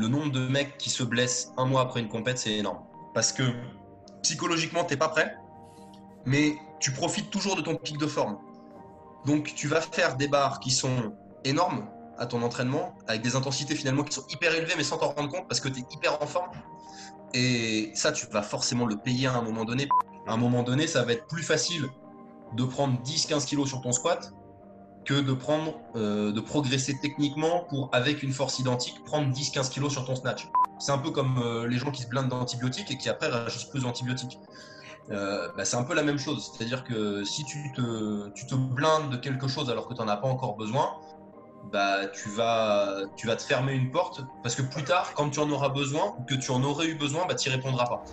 le nombre de mecs qui se blessent un mois après une compète, c'est énorme. Parce que psychologiquement, t'es pas prêt, mais tu profites toujours de ton pic de forme. Donc tu vas faire des barres qui sont énormes à ton entraînement, avec des intensités finalement qui sont hyper élevées, mais sans t'en rendre compte parce que tu es hyper en forme. Et ça, tu vas forcément le payer à un moment donné. À un moment donné, ça va être plus facile de prendre 10-15 kilos sur ton squat que de prendre, euh, de progresser techniquement pour, avec une force identique, prendre 10-15 kilos sur ton snatch. C'est un peu comme euh, les gens qui se blindent d'antibiotiques et qui après réagissent plus d'antibiotiques. Euh, bah, c'est un peu la même chose. C'est-à-dire que si tu te, tu te blindes de quelque chose alors que tu n'en as pas encore besoin, bah, tu, vas, tu vas te fermer une porte parce que plus tard, quand tu en auras besoin ou que tu en aurais eu besoin, bah, tu n'y répondras pas.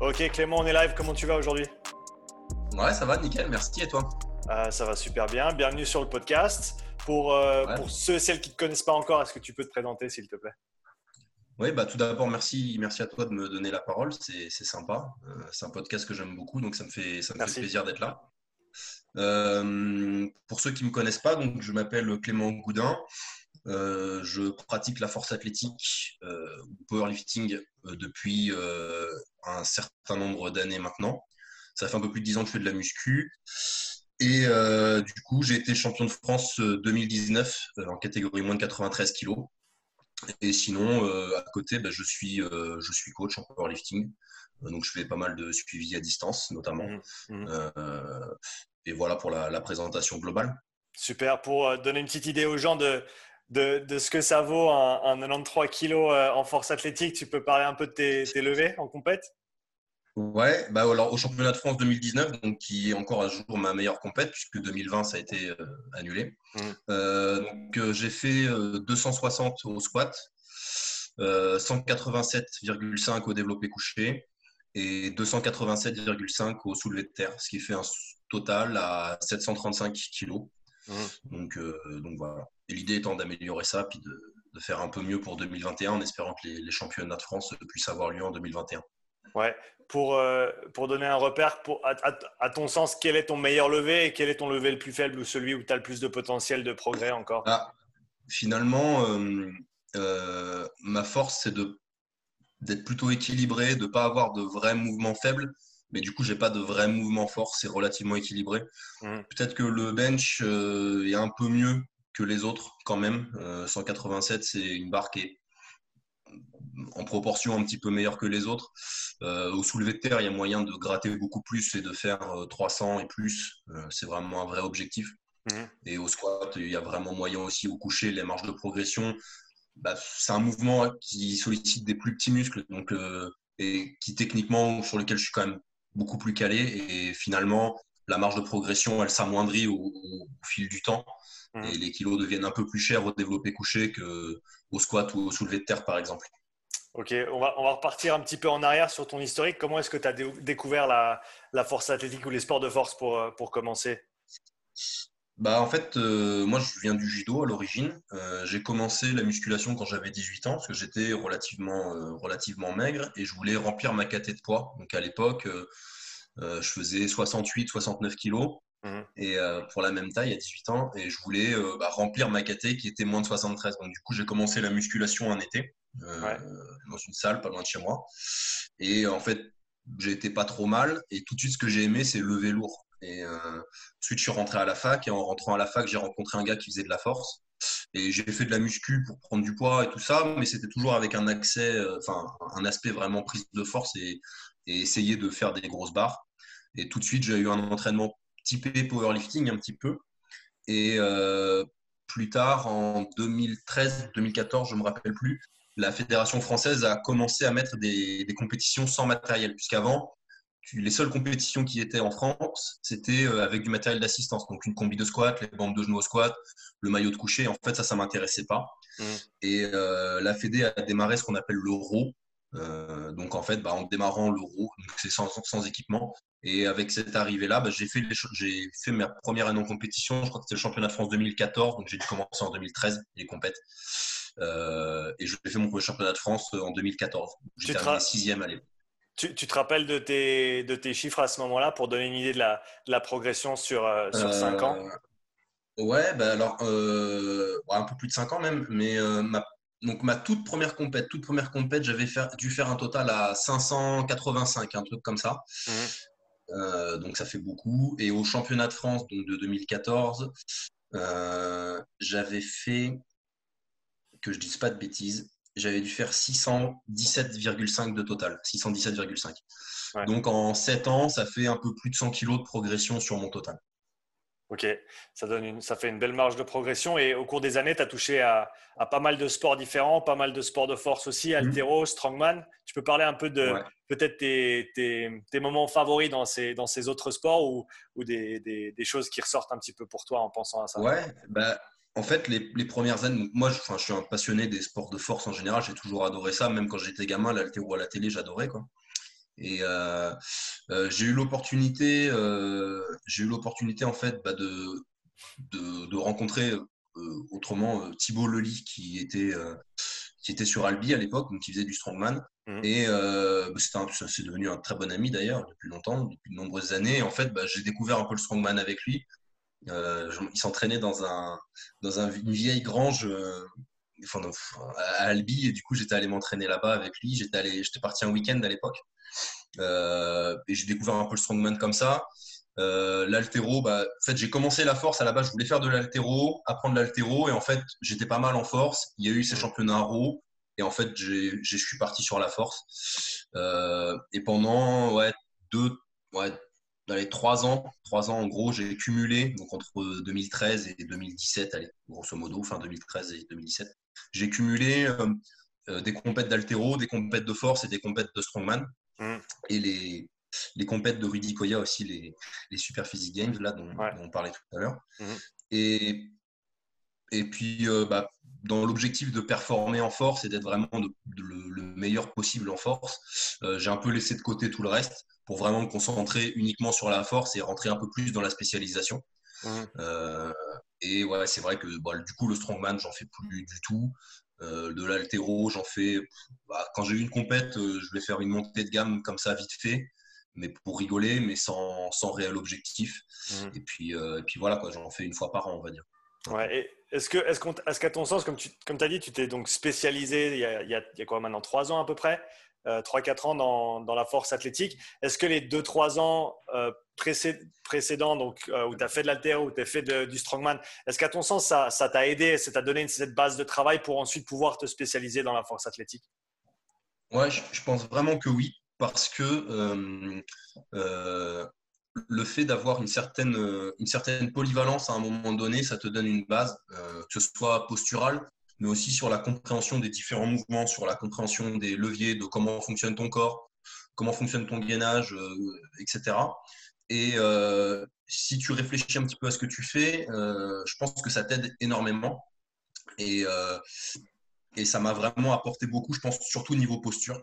Ok Clément, on est live, comment tu vas aujourd'hui? Ouais, ça va, nickel, merci et toi? Euh, Ça va super bien, bienvenue sur le podcast. Pour, euh, pour ceux et celles qui ne te connaissent pas encore, est-ce que tu peux te présenter s'il te plaît? Oui, bah, tout d'abord, merci, merci à toi de me donner la parole. C'est sympa. Euh, c'est un podcast que j'aime beaucoup, donc ça me fait, ça me fait plaisir d'être là. Euh, pour ceux qui ne me connaissent pas, donc, je m'appelle Clément Goudin. Euh, je pratique la force athlétique ou powerlifting depuis un certain nombre d'années maintenant. Ça fait un peu plus de 10 ans que je fais de la muscu. Et du coup, j'ai été champion de France 2019 en catégorie moins de 93 kg. Et sinon, euh, à côté, bah, je, suis, euh, je suis coach en powerlifting. Euh, donc, je fais pas mal de suivi à distance, notamment. Mmh, mmh. et voilà pour la, présentation globale. Super. Pour donner une petite idée aux gens de, de, de ce que ça vaut un, un 93 kg en force athlétique, tu peux parler un peu de tes, tes levées en compète? Ouais, bah alors au championnat de France 2019, donc qui est encore à jour ma meilleure compète, puisque 2020 ça a été euh, annulé. Mmh. Euh, donc euh, j'ai fait 260 au squat, 187,5 au développé couché et 287,5 au soulevé de terre, ce qui fait un total à 735 kg. Mmh. Donc, donc voilà. Et l'idée étant d'améliorer ça, puis de, de, faire un peu mieux pour 2021 en espérant que les, les championnats de France puissent avoir lieu en 2021. Ouais, pour, euh, pour donner un repère, pour, à, ton sens, quel est ton meilleur levé et quel est ton levé le plus faible ou celui où tu as le plus de potentiel de progrès encore? Ah, Finalement, euh, euh, ma force, c'est d'être plutôt équilibré, de ne pas avoir de vrais mouvements faibles. Mais du coup, j'ai pas de vrai mouvement fort, c'est relativement équilibré. Mmh. Peut-être que le bench est un peu mieux que les autres quand même. 187, c'est une barre qui est en proportion un petit peu meilleure que les autres. Euh, au soulevé de terre, il y a moyen de gratter beaucoup plus et de faire 300 euh, et plus. Euh, c'est vraiment un vrai objectif. Mhm. Et au squat, il y a vraiment moyen aussi au coucher, les marges de progression. Bah, c'est un mouvement qui sollicite des plus petits muscles, donc et qui techniquement sur lequel je suis quand même beaucoup plus calé. Et finalement, la marge de progression, elle s'amoindrit au, fil du temps. Mhm. Et les kilos deviennent un peu plus chers au développé couché qu'au squat ou au soulevé de terre, par exemple. Ok, on va, on va repartir un petit peu en arrière sur ton historique. Comment est-ce que tu as découvert la, la, force athlétique ou les sports de force pour, euh, pour commencer? Bah, En fait, euh, moi, je viens du judo à l'origine. Euh, j'ai commencé la musculation quand j'avais 18 ans parce que j'étais relativement, relativement maigre et je voulais remplir ma caté de poids. Donc à l'époque, je faisais 68, 69 kilos. Mmh. Et pour la même taille à 18 ans, et je voulais bah, remplir ma caté qui était moins de 73. Donc du coup, j'ai commencé la musculation un été. Euh, dans une salle pas loin de chez moi. Et en fait, j'ai été pas trop mal. Et tout de suite, ce que j'ai aimé, c'est lever lourd. Et euh, ensuite, je suis rentré à la fac. Et en rentrant à la fac, j'ai rencontré un gars qui faisait de la force. Et j'ai fait de la muscu pour prendre du poids et tout ça, mais c'était toujours avec un accès, euh, enfin, un aspect vraiment prise de force et, essayer de faire des grosses barres. Et tout de suite, j'ai eu un entraînement typé powerlifting un petit peu. Et plus tard, en 2013, 2014, je me rappelle plus, la fédération française a commencé à mettre des, compétitions sans matériel, puisqu'avant, les seules compétitions qui étaient en France, c'était euh, avec du matériel d'assistance, donc une combi de squat, les bandes de genoux au squat, le maillot de coucher. En fait, ça, ça m'intéressait pas. Mmh. Et euh, la Fédé a démarré ce qu'on appelle l'euro. Euh, donc en fait, bah, en démarrant l'euro, c'est sans, sans, équipement. Et avec cette arrivée-là, bah, j'ai fait, j'ai fait ma première année en compétition. Je crois que c'était le championnat de France 2014, donc j'ai dû commencer en 2013 les compètes. Euh, et je fait mon premier championnat de France en 2014. J'étais terminé sixième à l'époque. Tu, tu, te rappelles de tes, de tes chiffres à ce moment-là pour donner une idée de la, la progression sur, euh, sur 5 ans? Ouais, bah alors, un peu plus de 5 ans même, mais ma, donc ma toute première compète, toute première compète, j'avais dû faire un total à 585, un truc comme ça. Mmh. donc ça fait beaucoup. Et au championnat de France donc de 2014, j'avais fait, que je dise pas de bêtises, j'avais dû faire 617,5 de total. 617,5. Donc en 7 ans, ça fait un peu plus de 100 kilos de progression sur mon total. Ok, ça, donne une, ça fait une belle marge de progression. Et au cours des années, tu as touché à, pas mal de sports différents, pas mal de sports de force aussi, mhm. altéro, strongman. Tu peux parler un peu de peut-être tes, tes, moments favoris dans ces, dans ces autres sports ou, ou des, des, des, choses qui ressortent un petit peu pour toi en pensant à ça? Ouais, bah, en fait, les, les premières années, moi, je, je, suis un passionné des sports de force en général. J'ai toujours adoré ça. Même quand j'étais gamin, l'altéro à la télé, j'adorais. quoi. Et euh, euh, j'ai eu l'opportunité, euh, j'ai eu l'opportunité en fait bah, de, de, rencontrer autrement Thibaut Lely qui était qui était sur Albi à l'époque, donc qui faisait du strongman. Mmh. Et bah, c'est devenu un très bon ami d'ailleurs depuis longtemps, depuis de nombreuses années. en fait, bah, j'ai découvert un peu le strongman avec lui. Il s'entraînait dans, un, dans une vieille grange à Albi et du coup j'étais allé m'entraîner là-bas avec lui. J'étais j'étais parti un week-end à l'époque euh, et j'ai découvert un peu le strongman comme ça. Euh, l'altéro, bah, en fait, j'ai commencé la force à la base. Je voulais faire de l'altéro, apprendre l'altéro, et en fait, j'étais pas mal en force. Il y a eu ces championnats RAW, et en fait, je suis parti sur la force. Euh, et pendant ouais, deux, ouais, dans les trois ans, trois ans en gros, j'ai cumulé, donc entre 2013 et 2017, allez, grosso modo, fin 2013 et 2017, j'ai cumulé des compètes d'altéro, des compètes de force et des compètes de strongman. Mm. Et les, les compètes de Rudy Koya aussi, les, les Super Physique Games, là, dont, on parlait tout à l'heure. Mm. Et, et puis, euh, bah, dans l'objectif de performer en force et d'être vraiment le, meilleur possible en force, euh, j'ai un peu laissé de côté tout le reste pour vraiment me concentrer uniquement sur la force et rentrer un peu plus dans la spécialisation. Mm. Euh, et ouais, c'est vrai que bah, du coup, le strongman, j'en fais plus du tout. Euh, de l'altéro, j'en fais. Bah, quand j'ai eu une compète, euh, je vais faire une montée de gamme comme ça, vite fait, mais pour rigoler, mais sans, sans réel objectif. Mmh. Et, puis, et puis voilà, quoi, j'en fais une fois par an, on va dire. Ouais, est-ce est-ce, est qu'à ton sens, comme tu comme as dit, tu t'es donc spécialisé il y, a, il, y a, il y a quoi maintenant Trois ans à peu près? 3-4 euh, ans dans, dans, la force athlétique. Est-ce que les 2-3 ans euh, précédents, donc, euh, où tu as fait de l'altéro, où tu as fait du strongman, est-ce qu'à ton sens, ça, ça t'a aidé, ça t'a donné cette base de travail pour ensuite pouvoir te spécialiser dans la force athlétique? Ouais, je, pense vraiment que oui, parce que le fait d'avoir une certaine, une certaine polyvalence à un moment donné, ça te donne une base, que ce soit posturale, mais aussi sur la compréhension des différents mouvements, sur la compréhension des leviers, de comment fonctionne ton corps, comment fonctionne ton gainage, euh, etc. Et euh, si tu réfléchis un petit peu à ce que tu fais, euh, je pense que ça t'aide énormément. Et, et ça m'a vraiment apporté beaucoup, je pense, surtout au niveau posture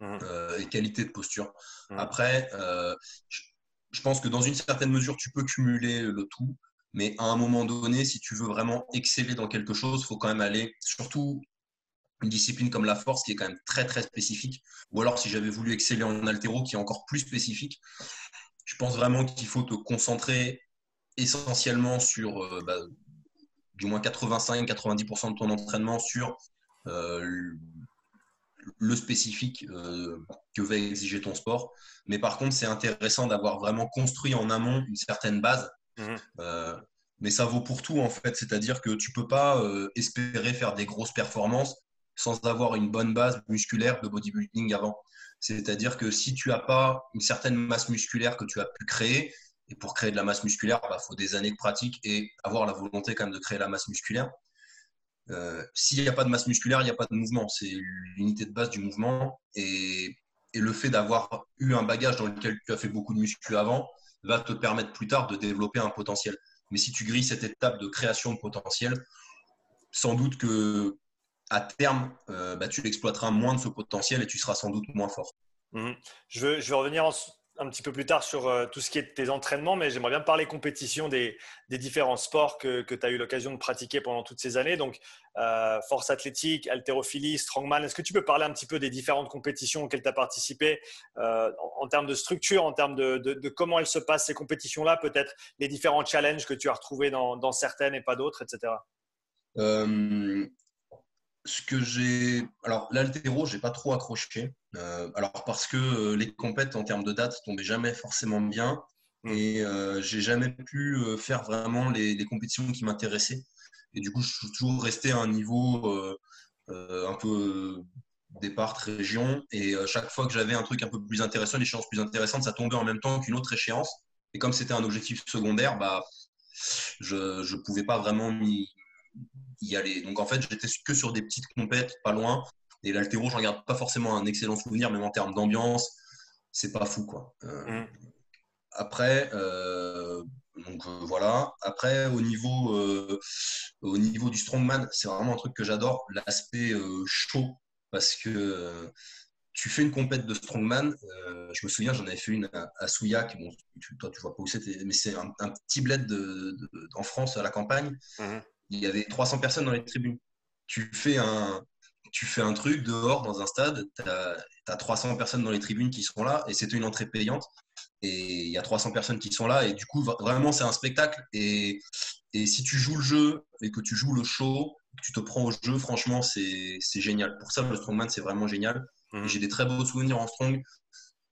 mmh. et qualité de posture. Mmh. Après, je, je pense que dans une certaine mesure, tu peux cumuler le tout. Mais à un moment donné, si tu veux vraiment exceller dans quelque chose, il faut quand même aller, surtout une discipline comme la force qui est quand même très très spécifique. Ou alors si j'avais voulu exceller en altéro qui est encore plus spécifique, je pense vraiment qu'il faut te concentrer essentiellement sur euh, bah, du moins 85-90% de ton entraînement sur euh, le spécifique euh, que va exiger ton sport. Mais par contre, c'est intéressant d'avoir vraiment construit en amont une certaine base Mhm. Euh, mais ça vaut pour tout en fait, c'est-à-dire que tu peux pas euh, espérer faire des grosses performances sans avoir une bonne base musculaire de bodybuilding avant. C'est-à-dire que si tu n'as pas une certaine masse musculaire que tu as pu créer, et pour créer de la masse musculaire, il bah, faut des années de pratique et avoir la volonté quand même de créer la masse musculaire. Euh, s'il n'y a pas de masse musculaire, il n'y a pas de mouvement. C'est l'unité de base du mouvement. Et, et le fait d'avoir eu un bagage dans lequel tu as fait beaucoup de muscu avant, va te permettre plus tard de développer un potentiel. Mais si tu grilles cette étape de création de potentiel, sans doute que à terme, euh, bah, tu exploiteras moins de ce potentiel et tu seras sans doute moins fort. Mhm. Je, veux, je, veux, revenir un petit peu plus tard sur euh, tout ce qui est tes entraînements, mais j'aimerais bien parler compétition des, différents sports que, tu as eu l'occasion de pratiquer pendant toutes ces années. Donc, euh, force athlétique, haltérophilie, strongman. Est-ce que tu peux parler un petit peu des différentes compétitions auxquelles tu as participé euh, en, termes de structure, en termes de, comment elles se passent, ces compétitions-là, peut-être les différents challenges que tu as retrouvés dans, certaines et pas d'autres, etc ce que j'ai. Alors, l'altéro, j'ai pas trop accroché. Euh, alors, parce que euh, les compètes en termes de date tombaient jamais forcément bien. Hmm. Et euh, j'ai jamais pu faire vraiment les, compétitions qui m'intéressaient. Et du coup, je suis toujours resté à un niveau un peu départ, région. Et chaque fois que j'avais un truc un peu plus intéressant, une échéance plus intéressante, ça tombait en même temps qu'une autre échéance. Et comme c'était un objectif secondaire, bah, je ne pouvais pas vraiment m'y y aller. Donc en fait, j'étais que sur des petites compètes, pas loin. Et l'altéro, j'en garde pas forcément un excellent souvenir, même en termes d'ambiance, c'est pas fou quoi. Euh, mm. Après, euh, donc euh, voilà. Après, au niveau, au niveau du strongman, c'est vraiment un truc que j'adore, l'aspect chaud, parce que tu fais une compète de strongman. je me souviens, j'en avais fait une à, Souillac. Bon, toi, tu vois pas où c'était, mais c'est un, petit bled en France, à la campagne. Mm il y avait 300 personnes dans les tribunes. Tu fais un, tu fais un truc dehors dans un stade, tu as, 300 personnes dans les tribunes qui sont là, et c'était une entrée payante. Et il y a 300 personnes qui sont là, et du coup, vraiment, c'est un spectacle. Et, et, si tu joues le jeu et que tu joues le show, que tu te prends au jeu, franchement, c'est génial. Pour ça, le Strongman, c'est vraiment génial. Mmh. J'ai des très beaux souvenirs en Strong.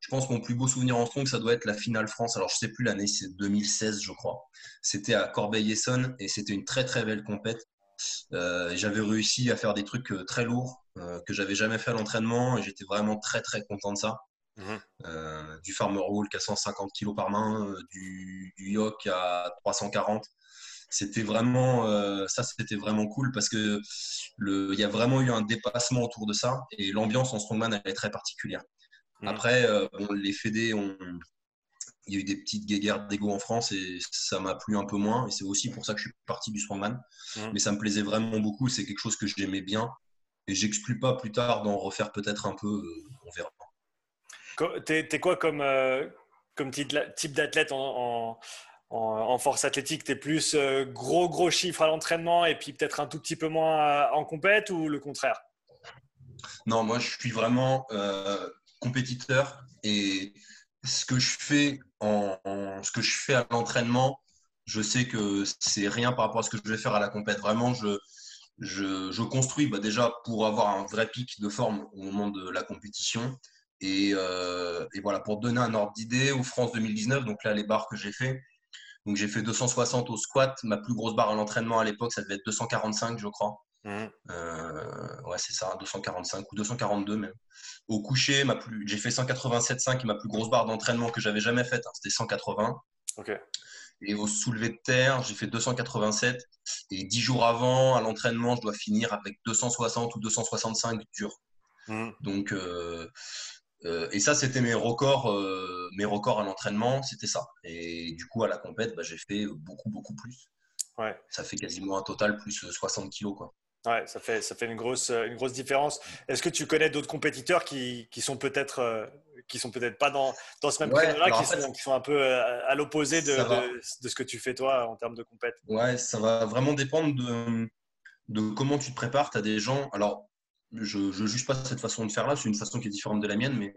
Je pense que mon plus beau souvenir en strong, ça doit être la finale France. Alors, je sais plus l'année, c'est 2016, je crois. C'était à Corbeil-Essonne et c'était une très, très belle compète. Euh, j'avais réussi à faire des trucs euh, très lourds euh, que j'avais jamais fait à l'entraînement et j'étais vraiment très, très content de ça. Mhm. du farmer roll à 150 kg par main, du, du yoke à 340 c'était vraiment ça c'était vraiment cool parce que il y a vraiment eu un dépassement autour de ça et l'ambiance en strongman elle est très particulière Mm. Après, euh, les fédés ont. Il y a eu des petites guéguerres d'ego en France et ça m'a plu un peu moins. Et c'est aussi pour ça que je suis parti du strongman. Mm. Mais ça me plaisait vraiment beaucoup. C'est quelque chose que j'aimais bien. Et j'exclus pas plus tard d'en refaire peut-être un peu. Euh, on verra. T'es es quoi comme, euh, comme type d'athlète en, en, force athlétique? T'es plus gros, gros chiffres à l'entraînement et puis peut-être un tout petit peu moins en compète ou le contraire? Non, moi je suis vraiment compétiteur et ce que je fais en, ce que je fais à l'entraînement, je sais que c'est rien par rapport à ce que je vais faire à la compète. Vraiment, je, je, construis bah, déjà pour avoir un vrai pic de forme au moment de la compétition. Et, euh, voilà, pour donner un ordre d'idée, au France 2019, donc là, les barres que j'ai fait, donc j'ai fait 260 au squat. Ma plus grosse barre à l'entraînement à l'époque, ça devait être 245, je crois. Mmh. Euh, ouais, c'est ça, 245 ou 242 même. Au coucher, ma plus... j'ai fait 187,5 ma plus grosse barre d'entraînement que j'avais jamais faite, hein, c'était 180. Et au soulevé de terre, j'ai fait 287. Et 10 jours avant, à l'entraînement, je dois finir avec 260 ou 265 dur. Mmh. Donc, euh, euh, et ça, c'était mes records, mes records à l'entraînement, c'était ça. Et du coup, à la compète, bah, j'ai fait beaucoup, beaucoup plus. Ouais. Ça fait quasiment un total plus 60 kilos. Quoi. Ouais, ça fait, ça fait une, grosse, une grosse différence. Est-ce que tu connais d'autres compétiteurs qui, qui sont peut-être euh, qui sont peut-être pas dans, dans ce même ouais, là qui, sont, qui sont un peu euh, à l'opposé de, de, ce que tu fais toi en termes de compète? Ouais, ça va vraiment dépendre de, de comment tu te prépares. Tu as des gens, alors je ne juge pas cette façon de faire là, c'est une façon qui est différente de la mienne, mais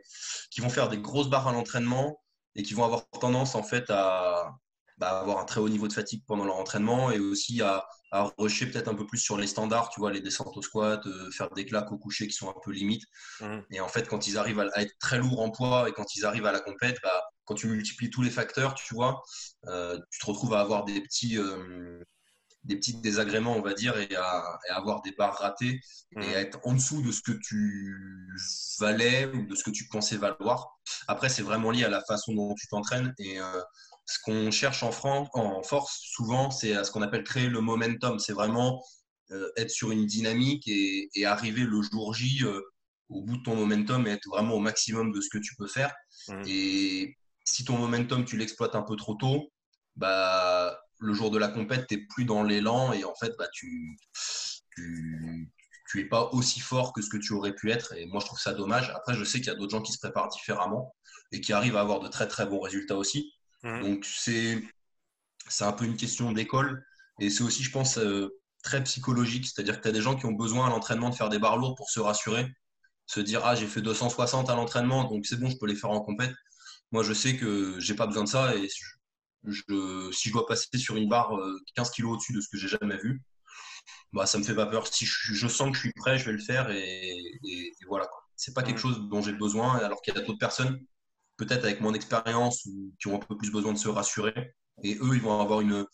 qui vont faire des grosses barres à l'entraînement et qui vont avoir tendance en fait à, bah, avoir un très haut niveau de fatigue pendant leur entraînement et aussi à, à rusher peut-être un peu plus sur les standards, tu vois, les descentes au squat, euh, faire des claques au coucher qui sont un peu limites. Mmh. Et en fait, quand ils arrivent à, être très lourds en poids et quand ils arrivent à la compète, bah, quand tu multiplies tous les facteurs, tu vois, euh, tu te retrouves à avoir des petits, euh, des petits désagréments, on va dire, et à, avoir des barres ratées et mmh. à être en dessous de ce que tu valais ou de ce que tu pensais valoir. Après, c'est vraiment lié à la façon dont tu t'entraînes et ce qu'on cherche en, France, en force souvent, c'est ce qu'on appelle créer le momentum. C'est vraiment euh, être sur une dynamique et, arriver le jour J euh, au bout de ton momentum et être vraiment au maximum de ce que tu peux faire. Mmh. Et si ton momentum, tu l'exploites un peu trop tôt, bah, le jour de la compète, tu n'es plus dans l'élan et en fait, bah, tu, tu es pas aussi fort que ce que tu aurais pu être. Et moi, je trouve ça dommage. Après, je sais qu'il y a d'autres gens qui se préparent différemment et qui arrivent à avoir de très très bons résultats aussi. Mmh. Donc, c'est un peu une question d'école. Et c'est aussi, je pense, euh, très psychologique. C'est-à-dire que tu as des gens qui ont besoin à l'entraînement de faire des barres lourdes pour se rassurer. Se dire, ah, j'ai fait 260 à l'entraînement, donc c'est bon, je peux les faire en compète. Moi, je sais que j'ai pas besoin de ça. Et je, si je dois passer sur une barre 15 euh, kg au-dessus de ce que j'ai jamais vu, bah, ça me fait pas peur. Si je, sens que je suis prêt, je vais le faire et, voilà. C'est pas quelque mm. chose dont j'ai besoin, alors qu'il y a d'autres personnes, peut-être avec mon expérience, qui ont un peu plus besoin de se rassurer. Et eux, ils vont avoir une.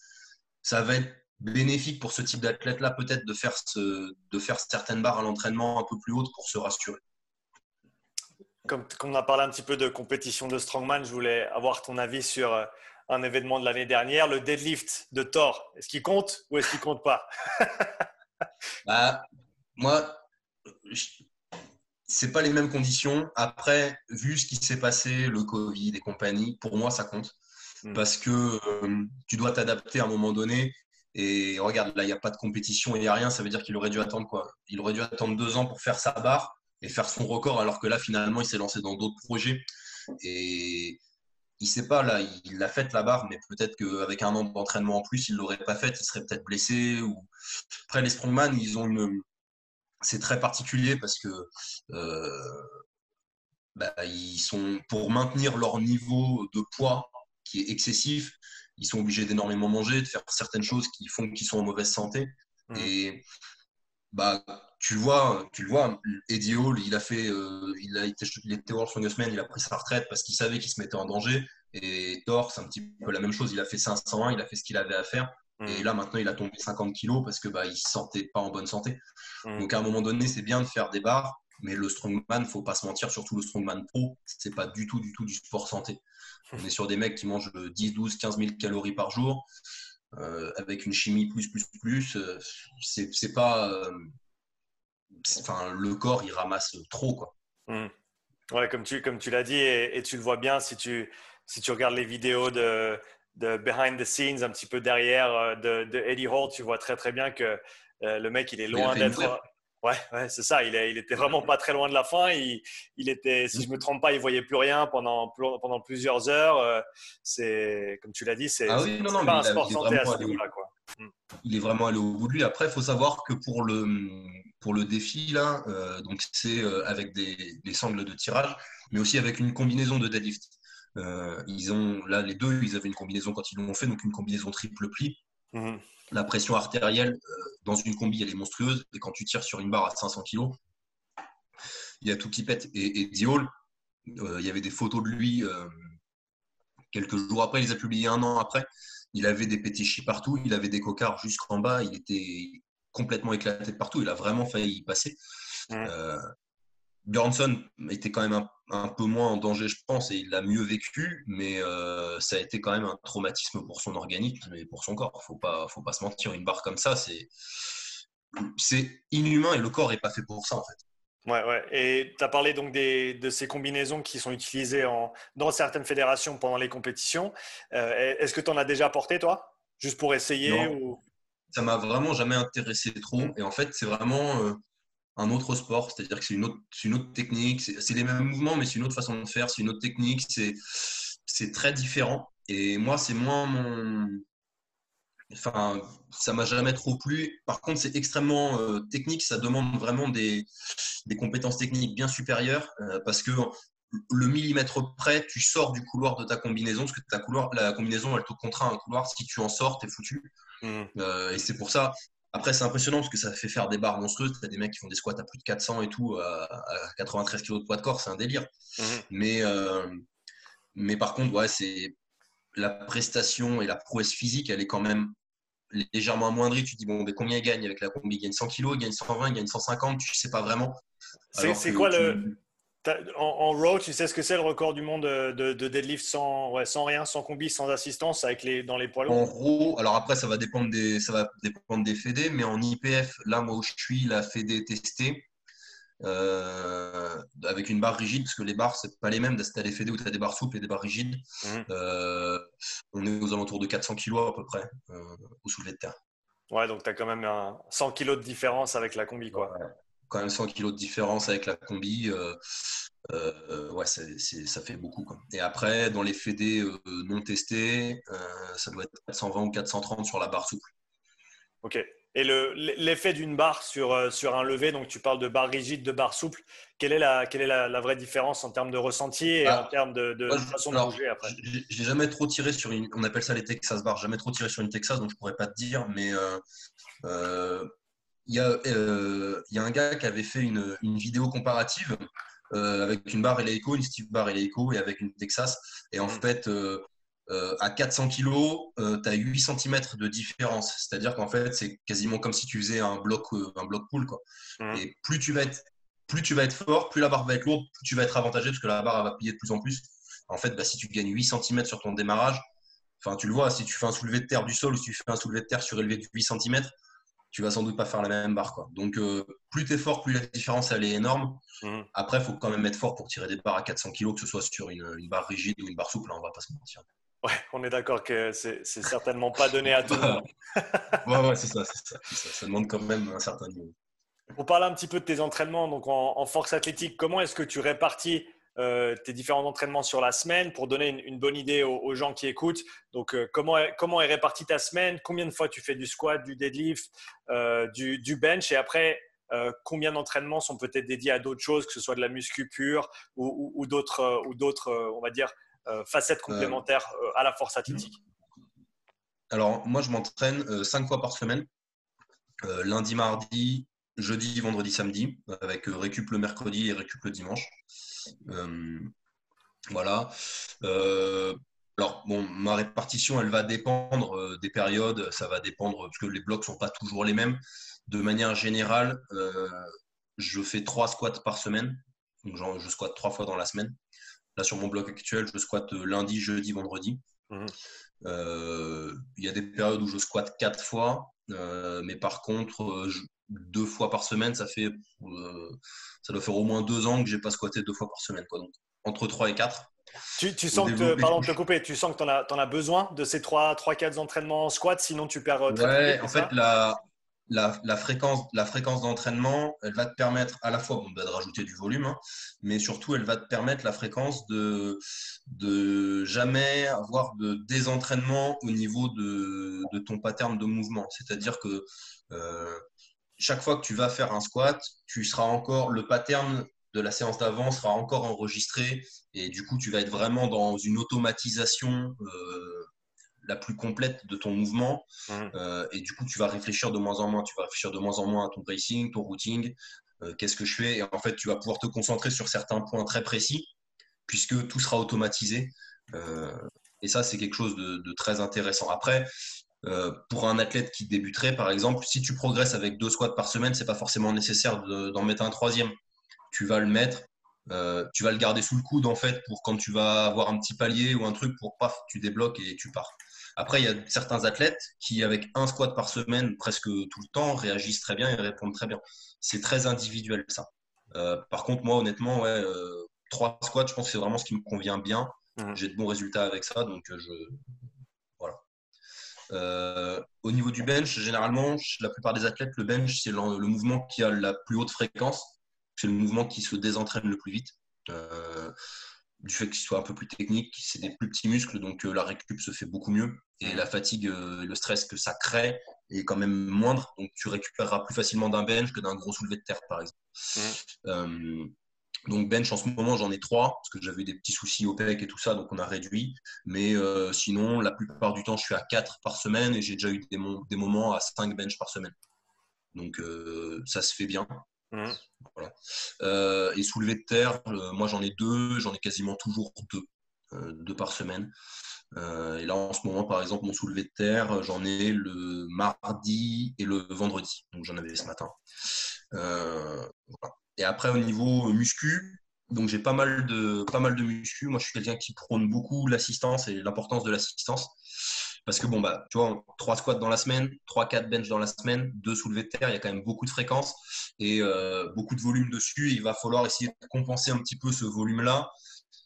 Ça va être bénéfique pour ce type d'athlète-là, peut-être de faire, ce, de faire certaines barres à l'entraînement un peu plus hautes pour se rassurer. Comme, on a parlé un petit peu de compétition de strongman, je voulais avoir ton avis sur euh, un événement de l'année dernière, le deadlift de Thor. Est-ce qu'il compte ou est-ce qu'il compte pas? Bah, Moi, c'est pas les mêmes conditions. Après, vu ce qui s'est passé, le Covid et compagnie, pour moi, ça compte. Hmm. Parce que euh, tu dois t'adapter à un moment donné. Et regarde, là, il n'y a pas de compétition, il n'y a rien. Ça veut dire qu'il aurait dû attendre quoi Il aurait dû attendre deux ans pour faire sa barre et faire son record, alors que là, finalement, il s'est lancé dans d'autres projets. Et il sait pas, là, il a fait la barre, mais peut-être qu'avec un an d'entraînement en plus, il l'aurait pas fait, il serait peut-être blessé. Ou... Après, les strongman, ils ont une. C'est très particulier parce que euh, bah, ils sont pour maintenir leur niveau de poids qui est excessif, ils sont obligés d'énormément manger, de faire certaines choses qui font qu'ils sont en mauvaise santé. Mmh. Et bah, tu vois, tu le vois, Eddie Hall, il a fait, euh, il a été, il était World Strongest Man, il a pris sa retraite parce qu'il savait qu'il se mettait en danger. Et Thor, c'est un petit peu la même chose. Il a fait 501, il a fait ce qu'il avait à faire. Mm. Et là, maintenant, il a tombé 50 kilos parce que bah, il se sentait pas en bonne santé. Mm. Donc, à un moment donné, c'est bien de faire des barres, mais le strongman, faut pas se mentir, surtout le strongman pro, c'est pas du tout, du tout du sport santé. On est sur des mecs qui mangent 10, 12, 15 000 calories par jour. Euh, avec une chimie plus, plus, plus, euh, c'est pas, euh, enfin, le corps, il ramasse trop. Quoi. Hmm. Ouais, comme tu, comme tu l'as dit, et, tu le vois bien si tu, si tu regardes les vidéos de, de behind the scenes, un petit peu derrière euh, de, de Eddie Hall, tu vois très très bien que euh, le mec, il est loin d'être. Ouais, ouais c'est ça. Il, est, il était vraiment pas très loin de la fin. Il, il était, si je me trompe pas, il voyait plus rien pendant, pendant plusieurs heures. Euh, c'est, comme tu l'as dit, c'est ah oui, pas un sport santé à ce niveau-là. Hmm. Il est vraiment allé au bout de lui. Après, il faut savoir que pour le, pour le défi, là, euh, donc c'est euh, avec des, sangles de tirage, mais aussi avec une combinaison de deadlift. Euh, ils ont, là, les deux, ils avaient une combinaison quand ils l'ont fait, donc une combinaison triple pli. Mhm. La pression artérielle dans une combi, elle est monstrueuse. Et quand tu tires sur une barre à 500 kg, il y a tout qui pète. Et, et Diol, il y avait des photos de lui quelques jours après, il les a publiées un an après. Il avait des pétichis partout, il avait des cocards jusqu'en bas, il était, complètement éclaté de partout. Il a vraiment failli y passer. Euh, Bjornsson était quand même un, peu moins en danger, je pense, et il l'a mieux vécu, mais euh, ça a été quand même un traumatisme pour son organisme et pour son corps. Faut pas, faut pas se mentir. Une barre comme ça, c'est, c'est inhumain et le corps n'est pas fait pour ça en fait. Ouais, ouais. Et tu as parlé donc des, de ces combinaisons qui sont utilisées en, dans certaines fédérations pendant les compétitions. Euh, est-ce que tu en as déjà porté, toi? Juste pour essayer ou? Ça m'a vraiment jamais intéressé trop. Et en fait, c'est vraiment euh, un autre sport, c'est-à-dire que c'est une autre, une autre technique, c'est les mêmes mouvements, mais c'est une autre façon de faire, c'est une autre technique, c'est très différent. Et moi, c'est moins mon. Enfin, ça m'a jamais trop plu. Par contre, c'est extrêmement euh, technique, ça demande vraiment des, des compétences techniques bien supérieures euh, parce que le millimètre près, tu sors du couloir de ta combinaison, parce que ta couloir, la combinaison, elle te contraint un couloir. Si tu en sors, tu es foutu. Mmh. Euh, et c'est pour ça. Après, c'est impressionnant parce que ça fait faire des barres monstrueuses. Tu as des mecs qui font des squats à plus de 400 et tout, à, 93 kg de poids de corps, c'est un délire. Mmh. Mais, euh, mais par contre, ouais, c'est la prestation et la prouesse physique, elle est quand même légèrement amoindrie. Tu te dis, bon, mais combien il gagne avec la combi? Il gagne 100 kg, il gagne 120, il gagne 150, tu sais pas vraiment. C'est quoi le en, row, tu sais ce que c'est le record du monde de, deadlift sans, ouais, sans rien, sans combi, sans assistance avec les, dans les poids lourds? En row, alors après, ça va dépendre des, ça va dépendre des fédés, mais en IPF, là, moi où je suis, la fédé testée, euh, avec une barre rigide, parce que les barres, c'est pas les mêmes. Tu as des fédés où tu as des barres souples et des barres rigides. Mmh. Euh, on est aux alentours de 400 kg à peu près euh, au soulevé de terre. Ouais, donc tu as quand même un 100 kg de différence avec la combi. Quoi. Quand même 100 kg de différence avec la combi. Euh, euh, ouais, ça fait beaucoup. Quoi. Et après, dans les fédés non testés, ça doit être 420 ou 430 sur la barre souple. Ok. Et l'effet d'une barre sur, euh, sur un levé, donc tu parles de barre rigide, de barre souple, quelle est la, quelle est la, vraie différence en termes de ressenti et en termes de, façon de bouger après? Je n'ai jamais trop tiré sur une, on appelle ça les Texas bars, jamais trop tiré sur une Texas, donc je ne pourrais pas te dire, mais euh, euh, il y, a, y, a un gars qui avait fait une, une vidéo comparative avec une barre Eleiko, une Steve barre Eleiko et avec une Texas. Et en mm. fait, euh, à 400 kg, tu as 8 cm de différence. C'est-à-dire qu'en fait, c'est quasiment comme si tu faisais un bloc, euh, un bloc pull. Quoi. Mmh. Et plus tu, vas être, plus tu vas être fort, plus la barre va être lourde, plus tu vas être avantagé parce que la barre va plier de plus en plus. En fait, bah, si tu gagnes 8 cm sur ton démarrage, enfin, tu le vois, si tu fais un soulevé de terre du sol ou si tu fais un soulevé de terre surélevé de 8 cm, tu vas sans doute pas faire la même barre. Quoi. Donc, euh, plus tu es fort, plus la différence elle est énorme. Mmh. Après, il faut quand même être fort pour tirer des barres à 400 kg, que ce soit sur une, une barre rigide ou une barre souple, hein, on va pas se mentir. Ouais, on est d'accord que c'est certainement pas donné à tout le monde. ouais, ouais, c'est ça, ça, ça, demande quand même un certain niveau. Pour parler un petit peu de tes entraînements, donc en, force athlétique, comment est-ce que tu répartis euh, tes différents entraînements sur la semaine pour donner une, bonne idée aux, gens qui écoutent. Donc, euh, comment, est, comment est répartie ta semaine? Combien de fois tu fais du squat, du deadlift, euh, du, du, bench? Et après, combien d'entraînements sont peut-être dédiés à d'autres choses, que ce soit de la muscu pure ou, ou, ou d'autres, on va dire, euh, facette complémentaire euh, à la force athlétique? Alors, moi, je m'entraîne cinq fois par semaine. lundi, mardi, jeudi, vendredi, samedi, avec récup le mercredi et récup le dimanche. voilà. alors, bon, ma répartition, elle va dépendre des périodes, ça va dépendre, parce que les blocs ne sont pas toujours les mêmes. De manière générale, je fais trois squats par semaine. Donc, je squatte trois fois dans la semaine. Là, sur mon bloc actuel, je squatte lundi, jeudi, vendredi. Euh, il y a des périodes où je squatte quatre fois, euh, mais par contre, euh, deux fois par semaine, ça fait, ça doit faire au moins deux ans que j'ai pas squatté deux fois par semaine, quoi. Donc, entre trois et quatre. Tu, sens que, pardon de te couper, tu sens que tu en, as, besoin de ces trois, trois, quatre entraînements squat, sinon tu perds très ouais, en fait, la, la, fréquence, la fréquence d'entraînement, elle va te permettre à la fois bah, de rajouter du volume, hein, mais surtout elle va te permettre la fréquence de, de jamais avoir de désentraînement au niveau de, ton pattern de mouvement. C'est-à-dire que euh, chaque fois que tu vas faire un squat, tu seras encore le pattern de la séance d'avant sera encore enregistré et du coup tu vas être vraiment dans une automatisation euh, la plus complète de ton mouvement. Mmh. Euh, et du coup, tu vas réfléchir de moins en moins. Tu vas réfléchir de moins en moins à ton bracing, ton routing. Euh, qu'est-ce que je fais Et en fait, tu vas pouvoir te concentrer sur certains points très précis, puisque tout sera automatisé. Et ça, c'est quelque chose de, très intéressant. Après, pour un athlète qui débuterait, par exemple, si tu progresses avec deux squats par semaine, c'est pas forcément nécessaire d'en mettre un troisième. Tu vas le mettre tu vas le garder sous le coude en fait pour quand tu vas avoir un petit palier ou un truc pour paf, tu débloques et tu pars. Après, il y a certains athlètes qui, avec un squat par semaine, presque tout le temps, réagissent très bien et répondent très bien. C'est très individuel, ça. Euh, par contre, moi, honnêtement, ouais, euh, trois squats, je pense que c'est vraiment ce qui me convient bien. Mmh. J'ai de bons résultats avec ça, donc euh, je. Voilà. au niveau du bench, généralement, la plupart des athlètes, le bench, c'est le, mouvement qui a la plus haute fréquence. C'est le mouvement qui se désentraîne le plus vite du fait qu'il soit un peu plus technique, c'est des plus petits muscles, donc euh, la récup se fait beaucoup mieux. Et la fatigue, euh, le stress que ça crée est quand même moindre. Donc tu récupéreras plus facilement d'un bench que d'un gros soulevé de terre, par exemple. Euh, donc bench, en ce moment, j'en ai trois, parce que j'avais des petits soucis au PEC et tout ça, donc on a réduit. Mais sinon, la plupart du temps, je suis à 4 par semaine et j'ai déjà eu des, des, moments à 5 bench par semaine. Donc ça se fait bien. Mmh. Euh, et soulevé de terre, euh, moi j'en ai deux, j'en ai quasiment toujours deux, euh, deux par semaine. et là en ce moment, par exemple, mon soulevé de terre, j'en ai le mardi et le vendredi. Donc j'en avais ce matin. Et après au niveau muscu, donc j'ai pas mal de pas mal de muscu. Moi je suis quelqu'un qui prône beaucoup l'assistance et l'importance de l'assistance. Parce que, bon, bah, tu vois, trois squats dans la semaine, trois, quatre bench dans la semaine, deux soulevés de terre, il y a quand même beaucoup de fréquences et euh, beaucoup de volume dessus. il va falloir essayer de compenser un petit peu ce volume-là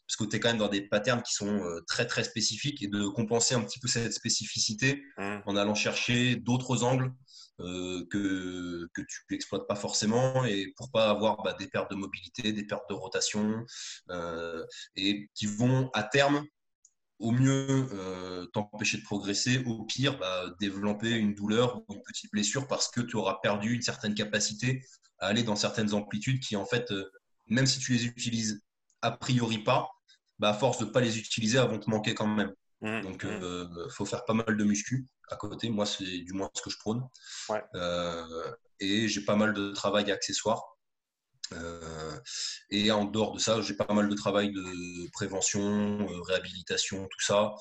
parce que tu es quand même dans des patterns qui sont très très spécifiques et de compenser un petit peu cette spécificité mmh. en allant chercher d'autres angles que, que tu n'exploites pas forcément et pour pas avoir bah, des pertes de mobilité, des pertes de rotation et qui vont à terme au mieux euh, t'empêcher de progresser, au pire bah, développer une douleur ou une petite blessure parce que tu auras perdu une certaine capacité à aller dans certaines amplitudes qui en fait, euh, même si tu les utilises a priori pas, bah, à force de ne pas les utiliser, elles vont te manquer quand même. Mmh, Donc il mmh. euh, faut faire pas mal de muscu à côté. Moi, c'est du moins ce que je prône. et j'ai pas mal de travail accessoire euh, et en dehors de ça, j'ai pas mal de travail de prévention, euh, réhabilitation, tout ça.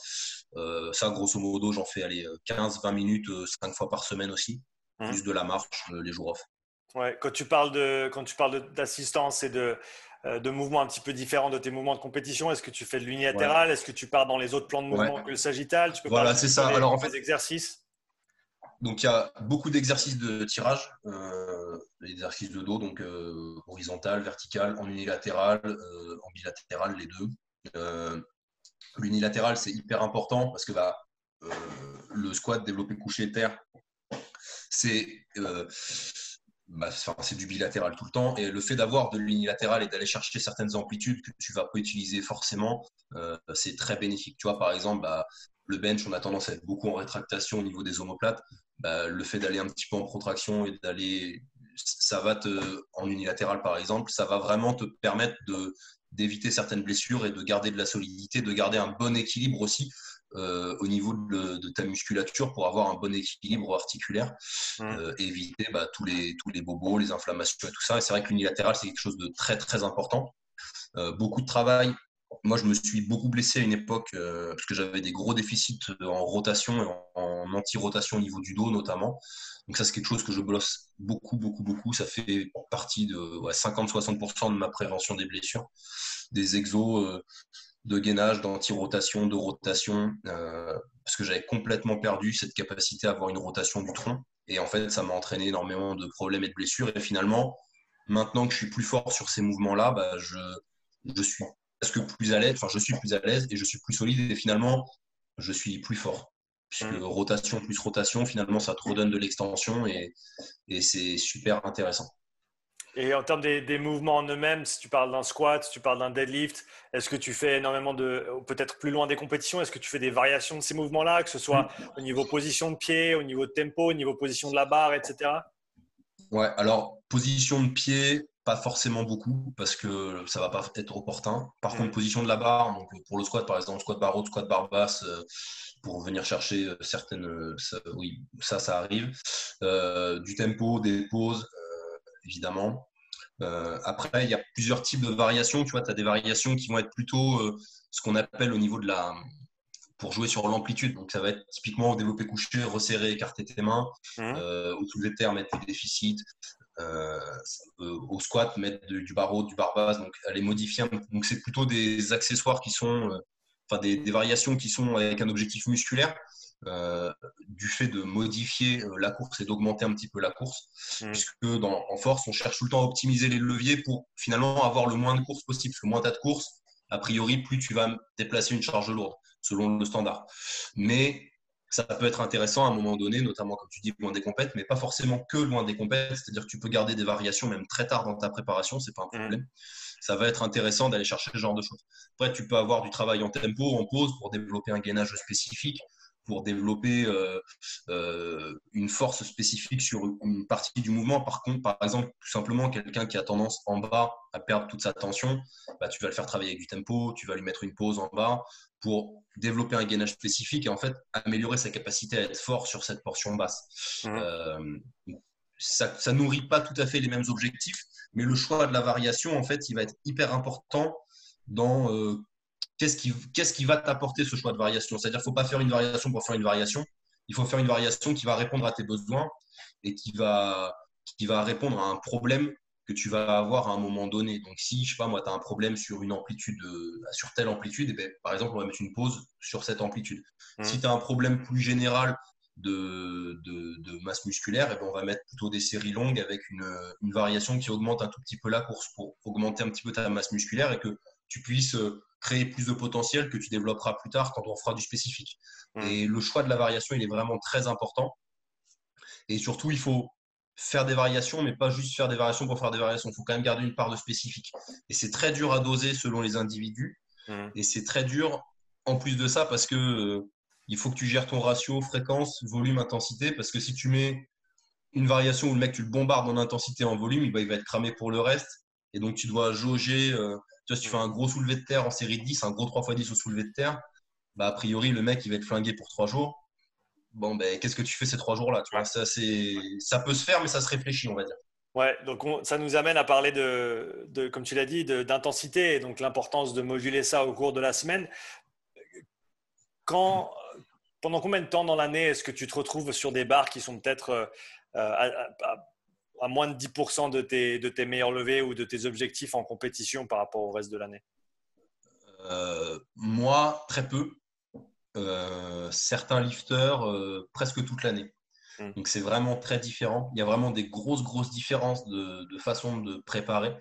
Euh, ça, grosso modo, j'en fais 15-20 minutes, 5 fois par semaine aussi, mmh. plus de la marche les jours off. Ouais, quand tu parles de quand tu parles d'assistance et de, de mouvements un petit peu différents de tes mouvements de compétition, est-ce que tu fais de l'unilatéral? Est-ce que tu pars dans les autres plans de mouvement que le sagittal? Tu peux Voilà, c'est ça. Alors en fait, exercices? Donc il y a beaucoup d'exercices de tirage, euh, des exercices de dos, donc euh, horizontal, vertical, en unilatéral, euh, en bilatéral, les deux. L'unilatéral, c'est hyper important parce que bah, le squat développé couché terre, c'est bah, c'est du bilatéral tout le temps. Et le fait d'avoir de l'unilatéral et d'aller chercher certaines amplitudes que tu vas pas utiliser forcément, c'est très bénéfique. Tu vois, par exemple, bah, le bench, on a tendance à être beaucoup en rétractation au niveau des omoplates. Bah, le fait d'aller un petit peu en protraction et d'aller, ça va te, en unilatéral par exemple, ça va vraiment te permettre d'éviter certaines blessures et de garder de la solidité, de garder un bon équilibre aussi euh, au niveau de, ta musculature pour avoir un bon équilibre articulaire mmh. euh, éviter bah, tous, les, tous les bobos, les inflammations et tout ça. Et c'est vrai que l'unilatéral, c'est quelque chose de très très important. Euh, beaucoup de travail moi, je me suis beaucoup blessé à une époque parce que j'avais des gros déficits en rotation et en, anti-rotation au niveau du dos notamment. Donc ça, c'est quelque chose que je bosse beaucoup, beaucoup, beaucoup. Ça fait partie de 50-60% de ma prévention des blessures. Des exos de gainage, d'anti-rotation, de rotation, euh, parce que j'avais complètement perdu cette capacité à avoir une rotation du tronc. Et en fait, ça m'a entraîné énormément de problèmes et de blessures. Et finalement, maintenant que je suis plus fort sur ces mouvements-là, bah, je, je suis que plus à l'aise, enfin je suis plus à l'aise et je suis plus solide et finalement je suis plus fort. Puisque mm. rotation plus rotation, finalement ça te redonne de l'extension et, et c'est super intéressant. Et en termes des, mouvements en eux-mêmes, si tu parles d'un squat, si tu parles d'un deadlift, est-ce que tu fais énormément de, peut-être plus loin des compétitions, est-ce que tu fais des variations de ces mouvements-là, que ce soit au niveau position de pied, au niveau de tempo, au niveau position de la barre, etc. Ouais, alors position de pied, pas forcément beaucoup parce que ça va pas être opportun. Par mm. contre, position de la barre, donc pour le squat par exemple, squat barre haute, squat barre basse, euh, pour venir chercher euh, certaines, euh, oui, ça, ça arrive. du tempo, des pauses, évidemment. après, il y a plusieurs types de variations. Tu vois, tu as des variations qui vont être plutôt ce qu'on appelle au niveau de la, pour jouer sur l'amplitude. Donc, ça va être typiquement au développé couché, resserrer, écarter tes mains, mmh. au soulevé terre, mettre tes déficits, euh, au squat, mettre du, barreau, du bar basse, donc aller modifier. Donc c'est plutôt des accessoires qui sont, euh, enfin des, variations qui sont avec un objectif musculaire. Euh, du fait de modifier la course et d'augmenter un petit peu la course, mmh. puisque dans, en force, on cherche tout le temps à optimiser les leviers pour finalement avoir le moins de courses possible. Parce que moins tu as de courses, a priori, plus tu vas déplacer une charge lourde, selon le standard. Mais ça peut être intéressant à un moment donné, notamment comme tu dis, loin des compètes, mais pas forcément que loin des compètes. C'est-à-dire que tu peux garder des variations même très tard dans ta préparation, c'est pas un problème. Mm. Ça va être intéressant d'aller chercher ce genre de choses. Après, tu peux avoir du travail en tempo, en pause, pour développer un gainage spécifique, pour développer euh, euh, une force spécifique sur une partie du mouvement. Par contre, par exemple, tout simplement, quelqu'un qui a tendance en bas à perdre toute sa tension, bah, tu vas le faire travailler avec du tempo, tu vas lui mettre une pause en bas, pour développer un gainage spécifique et en fait améliorer sa capacité à être fort sur cette portion basse. Mmh. Euh, ça, ça nourrit pas tout à fait les mêmes objectifs, mais le choix de la variation, en fait, il va être hyper important dans euh, qu'est-ce qui, qu'est-ce qui va t'apporter ce choix de variation? C'est-à-dire qu'il ne faut pas faire une variation pour faire une variation. Il faut faire une variation qui va répondre à tes besoins et qui va, qui va répondre à un problème que tu vas avoir à un moment donné. Donc, si, je sais pas, moi, tu as un problème sur une amplitude, euh, sur telle amplitude, et eh ben, par exemple, on va mettre une pause sur cette amplitude. Mmh. Si tu as un problème plus général de, de, masse musculaire, et eh ben, on va mettre plutôt des séries longues avec une, une, variation qui augmente un tout petit peu la course pour augmenter un petit peu ta masse musculaire et que tu puisses euh, créer plus de potentiel que tu développeras plus tard quand on fera du spécifique. Mm. Et le choix de la variation, il est vraiment très important. Et surtout, il faut faire des variations, mais pas juste faire des variations pour faire des variations. Il faut quand même garder une part de spécifique. Et c'est très dur à doser selon les individus. Mhm. Et c'est très dur en plus de ça parce que euh, il faut que tu gères ton ratio fréquence, volume, intensité. Parce que si tu mets une variation où le mec, tu le bombardes en intensité, en volume, il va, il va être cramé pour le reste. Et donc, tu dois jauger. euh, tu vois, si tu fais un gros soulevé de terre en série de 10, un gros 3x10 au soulevé de terre, bah, a priori, le mec, il va être flingué pour trois jours. Bon, ben, qu'est-ce que tu fais ces trois jours-là tu vois? Ça, c'est- ça peut se faire, mais ça se réfléchit, on va dire. Ouais, donc on- ça nous amène à parler de, de comme tu l'as dit, de- d'intensité et donc l'importance de moduler ça au cours de la semaine. Quand, pendant combien de temps dans l'année est-ce que tu te retrouves sur des barres qui sont peut-être euh, à, à- à moins de 10% de tes, de tes meilleurs levées ou de tes objectifs en compétition par rapport au reste de l'année? Euh, moi, très peu. Euh, certains lifters, euh, presque toute l'année. Mm. Donc, c'est vraiment très différent. Il y a vraiment des grosses, grosses différences de, de façon de préparer.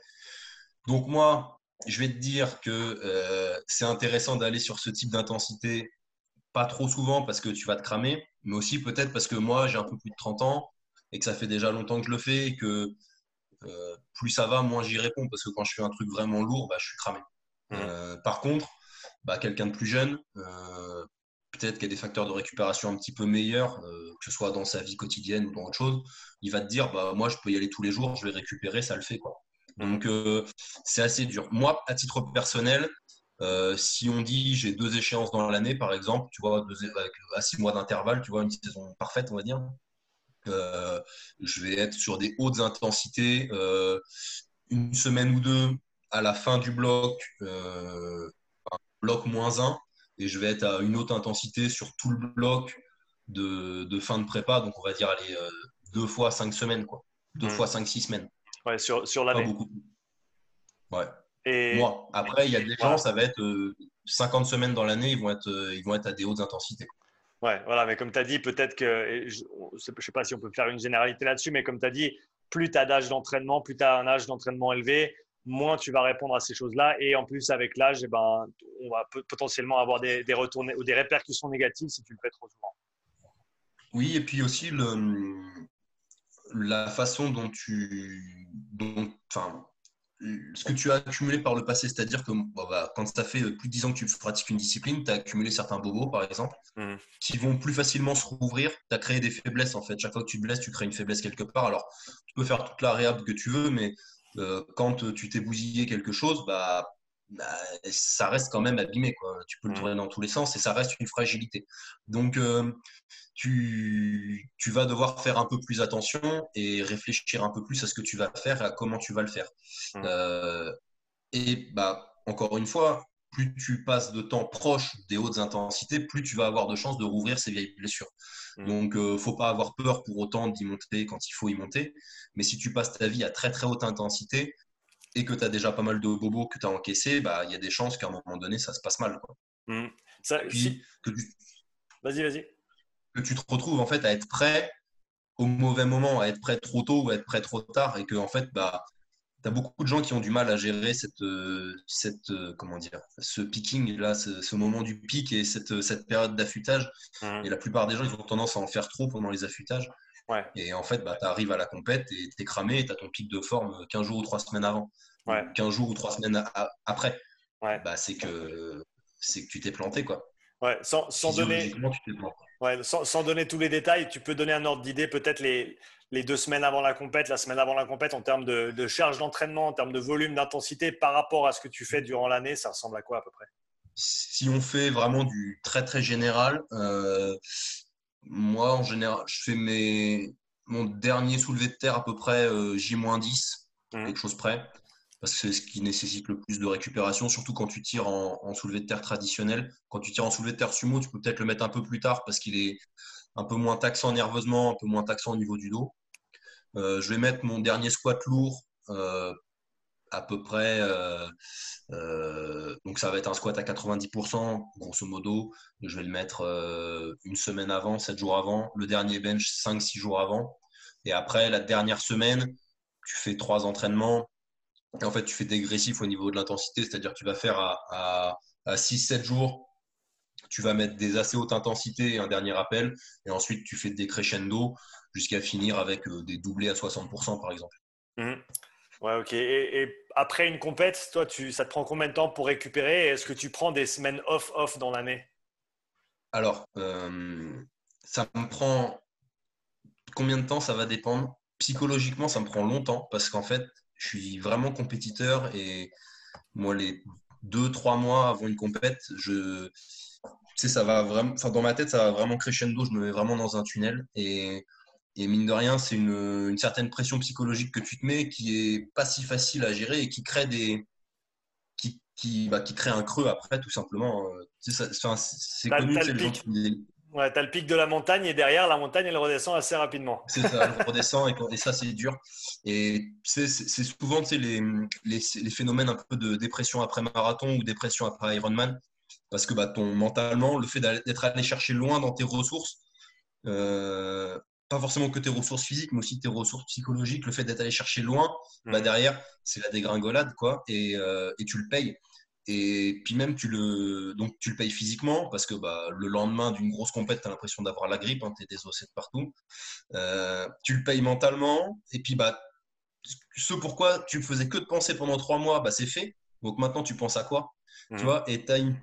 Donc, moi, je vais te dire que c'est intéressant d'aller sur ce type d'intensité, pas trop souvent parce que tu vas te cramer, mais aussi peut-être parce que moi, j'ai un peu plus de 30 ans et que ça fait déjà longtemps que je le fais et que euh, plus ça va, moins j'y réponds parce que quand je fais un truc vraiment lourd, bah, je suis cramé. Mhm. Euh, par contre, bah, quelqu'un de plus jeune, euh, peut-être qu'il y a des facteurs de récupération un petit peu meilleurs, que ce soit dans sa vie quotidienne ou dans autre chose, il va te dire bah, moi, je peux y aller tous les jours, je vais récupérer, ça le fait. Quoi. Donc, euh, c'est assez dur. Moi, à titre personnel, si on dit j'ai deux échéances dans l'année, par exemple, tu vois, deux, à six mois d'intervalle, tu vois, une saison parfaite, on va dire, euh, je vais être sur des hautes intensités, euh, une semaine ou deux à la fin du bloc, euh, un bloc moins 1, et je vais être à une haute intensité sur tout le bloc de, de fin de prépa, donc on va dire aller euh, deux fois cinq semaines, quoi. Deux Mhm. fois cinq, six semaines. ouais, sur, sur Pas l'année. beaucoup. Ouais. Et Moi. Après, il y a des gens, ça va être euh, 50 semaines dans l'année, ils, vont être, euh, ils vont être à des hautes intensités. Ouais, voilà, mais comme tu as dit, peut-être que, je ne sais pas si on peut faire une généralité là-dessus, mais comme tu as dit, plus tu as d'âge d'entraînement, plus tu as un âge d'entraînement élevé, moins tu vas répondre à ces choses-là. Et en plus, avec l'âge, eh ben, on va potentiellement avoir des, des retours né- ou des répercussions négatives si tu le fais trop souvent. Oui, et puis aussi le, la façon dont tu. Enfin, ce que tu as accumulé par le passé, c'est-à-dire que bah, quand ça fait plus de 10 ans que tu pratiques une discipline, tu as accumulé certains bobos, par exemple, Mhm. qui vont plus facilement se rouvrir. Tu as créé des faiblesses, en fait. Chaque fois que tu te blesses, tu crées une faiblesse quelque part. Alors, tu peux faire toute la réhab que tu veux, mais euh, quand tu t'es bousillé quelque chose, bah, bah, ça reste quand même abîmé. Quoi. Tu peux le Mhm. tourner dans tous les sens et ça reste une fragilité. Donc, euh, tu, tu vas devoir faire un peu plus attention et réfléchir un peu plus à ce que tu vas faire et à comment tu vas le faire. Mhm. Euh, et bah, encore une fois, plus tu passes de temps proche des hautes intensités, plus tu vas avoir de chances de rouvrir ces vieilles blessures. Mhm. Donc, euh, faut pas avoir peur pour autant d'y monter quand il faut y monter. Mais si tu passes ta vie à très très haute intensité et que tu as déjà pas mal de bobos que tu as encaissés, bah, il y a des chances qu'à un moment donné, ça se passe mal. Quoi. Ça- Puis, si- que tu, Vas-y, vas-y. que tu te retrouves en fait à être prêt au mauvais moment, à être prêt trop tôt ou à être prêt trop tard, et que en fait, bah, tu as beaucoup de gens qui ont du mal à gérer cette, euh, cette euh, comment dire, ce picking là, ce, ce moment du pic et cette, cette période d'affûtage. Mhm. Et la plupart des gens, ils ont tendance à en faire trop pendant les affûtages. Ouais. Et en fait, bah, tu arrives à la compète et tu es cramé et tu as ton pic de forme 15 jours ou 3 semaines avant. Ouais. Ou 15 jours ou 3 semaines après. Ouais. Bah, c'est que, c'est que tu t'es planté. Quoi. Ouais, sans, sans donner, ouais, sans donner tous les détails, tu peux donner un ordre d'idée peut-être les, les deux semaines avant la compète, la semaine avant la compète en termes de, de charge d'entraînement, en termes de volume, d'intensité par rapport à ce que tu fais durant l'année, ça ressemble à quoi à peu près? Si on fait vraiment du très très général, euh, moi en général, je fais mes, mon dernier soulevé de terre à peu près euh, J-10, Mhm. quelque chose près, parce que c'est ce qui nécessite le plus de récupération, surtout quand tu tires en, en soulevé de terre traditionnel. Quand tu tires en soulevé de terre sumo, tu peux peut-être le mettre un peu plus tard parce qu'il est un peu moins taxant nerveusement, un peu moins taxant au niveau du dos. Euh, je vais mettre mon dernier squat lourd euh, à peu près. euh, euh, donc ça va être un squat à 90%, grosso modo. Je vais le mettre euh, une semaine avant, 7 jours avant. Le dernier bench, 5-6 jours avant. Et après, la dernière semaine, tu fais trois entraînements. En fait, tu fais dégressif au niveau de l'intensité, c'est-à-dire tu vas faire à, à à 6-7 jours, tu vas mettre des assez hautes intensités un dernier appel. Et ensuite, tu fais des crescendo jusqu'à finir avec des doublés à 60% par exemple. Mhm. Ouais, ok. Et, après une compète, toi, ça te prend combien de temps pour récupérer Est-ce que tu prends des semaines off-off dans l'année? Alors, ça me prend combien de temps Ça va dépendre. Psychologiquement, ça me prend longtemps parce qu'en fait, je suis vraiment compétiteur et moi, les deux, trois mois avant une compète, je, sais, ça va vraiment, enfin, dans ma tête, ça va vraiment crescendo. Je me mets vraiment dans un tunnel et, et mine de rien, c'est une, une, certaine pression psychologique que tu te mets qui est pas si facile à gérer et qui crée des, qui, qui, bah, qui crée un creux après, tout simplement. C'est connu, c'est les gens qui, Ouais, tu as le pic de la montagne et derrière, la montagne, elle redescend assez rapidement. C'est ça, elle redescend et, ça, c'est dur. Et c'est souvent les, les, les, phénomènes un peu de dépression après marathon ou dépression après Ironman. Parce que bah, ton, mentalement, le fait d'être allé chercher loin dans tes ressources, euh, pas forcément que tes ressources physiques, mais aussi tes ressources psychologiques, le fait d'être allé chercher loin, bah, mmh. derrière, c'est la dégringolade, quoi, et, euh, et tu le payes. Et puis même, tu le, donc, tu le payes physiquement parce que bah, le lendemain d'une grosse compète, tu as l'impression d'avoir la grippe, hein, tu es désossé de partout. Euh, tu le payes mentalement. Et puis, bah, ce pourquoi tu faisais que de penser pendant trois mois, bah, c'est fait. Donc maintenant, tu penses à quoi? Tu vois Et tu as une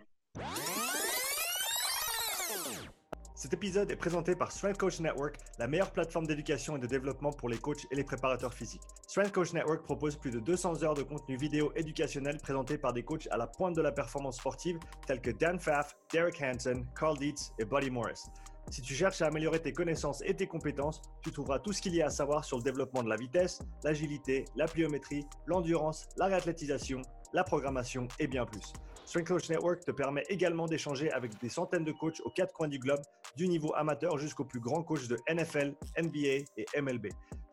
Cet épisode est présenté par Strength Coach Network, la meilleure plateforme d'éducation et de développement pour les coachs et les préparateurs physiques. Strength Coach Network propose plus de 200 heures de contenu vidéo éducationnel présenté par des coachs à la pointe de la performance sportive tels que Dan Pfaff, Derek Hansen, Carl Dietz et Buddy Morris. Si tu cherches à améliorer tes connaissances et tes compétences, tu trouveras tout ce qu'il y a à savoir sur le développement de la vitesse, l'agilité, la pliométrie, l'endurance, la réathlétisation, la programmation et bien plus. Strength Coach Network te permet également d'échanger avec des centaines de coachs aux quatre coins du globe, du niveau amateur jusqu'au plus grand coach de NFL, NBA et MLB.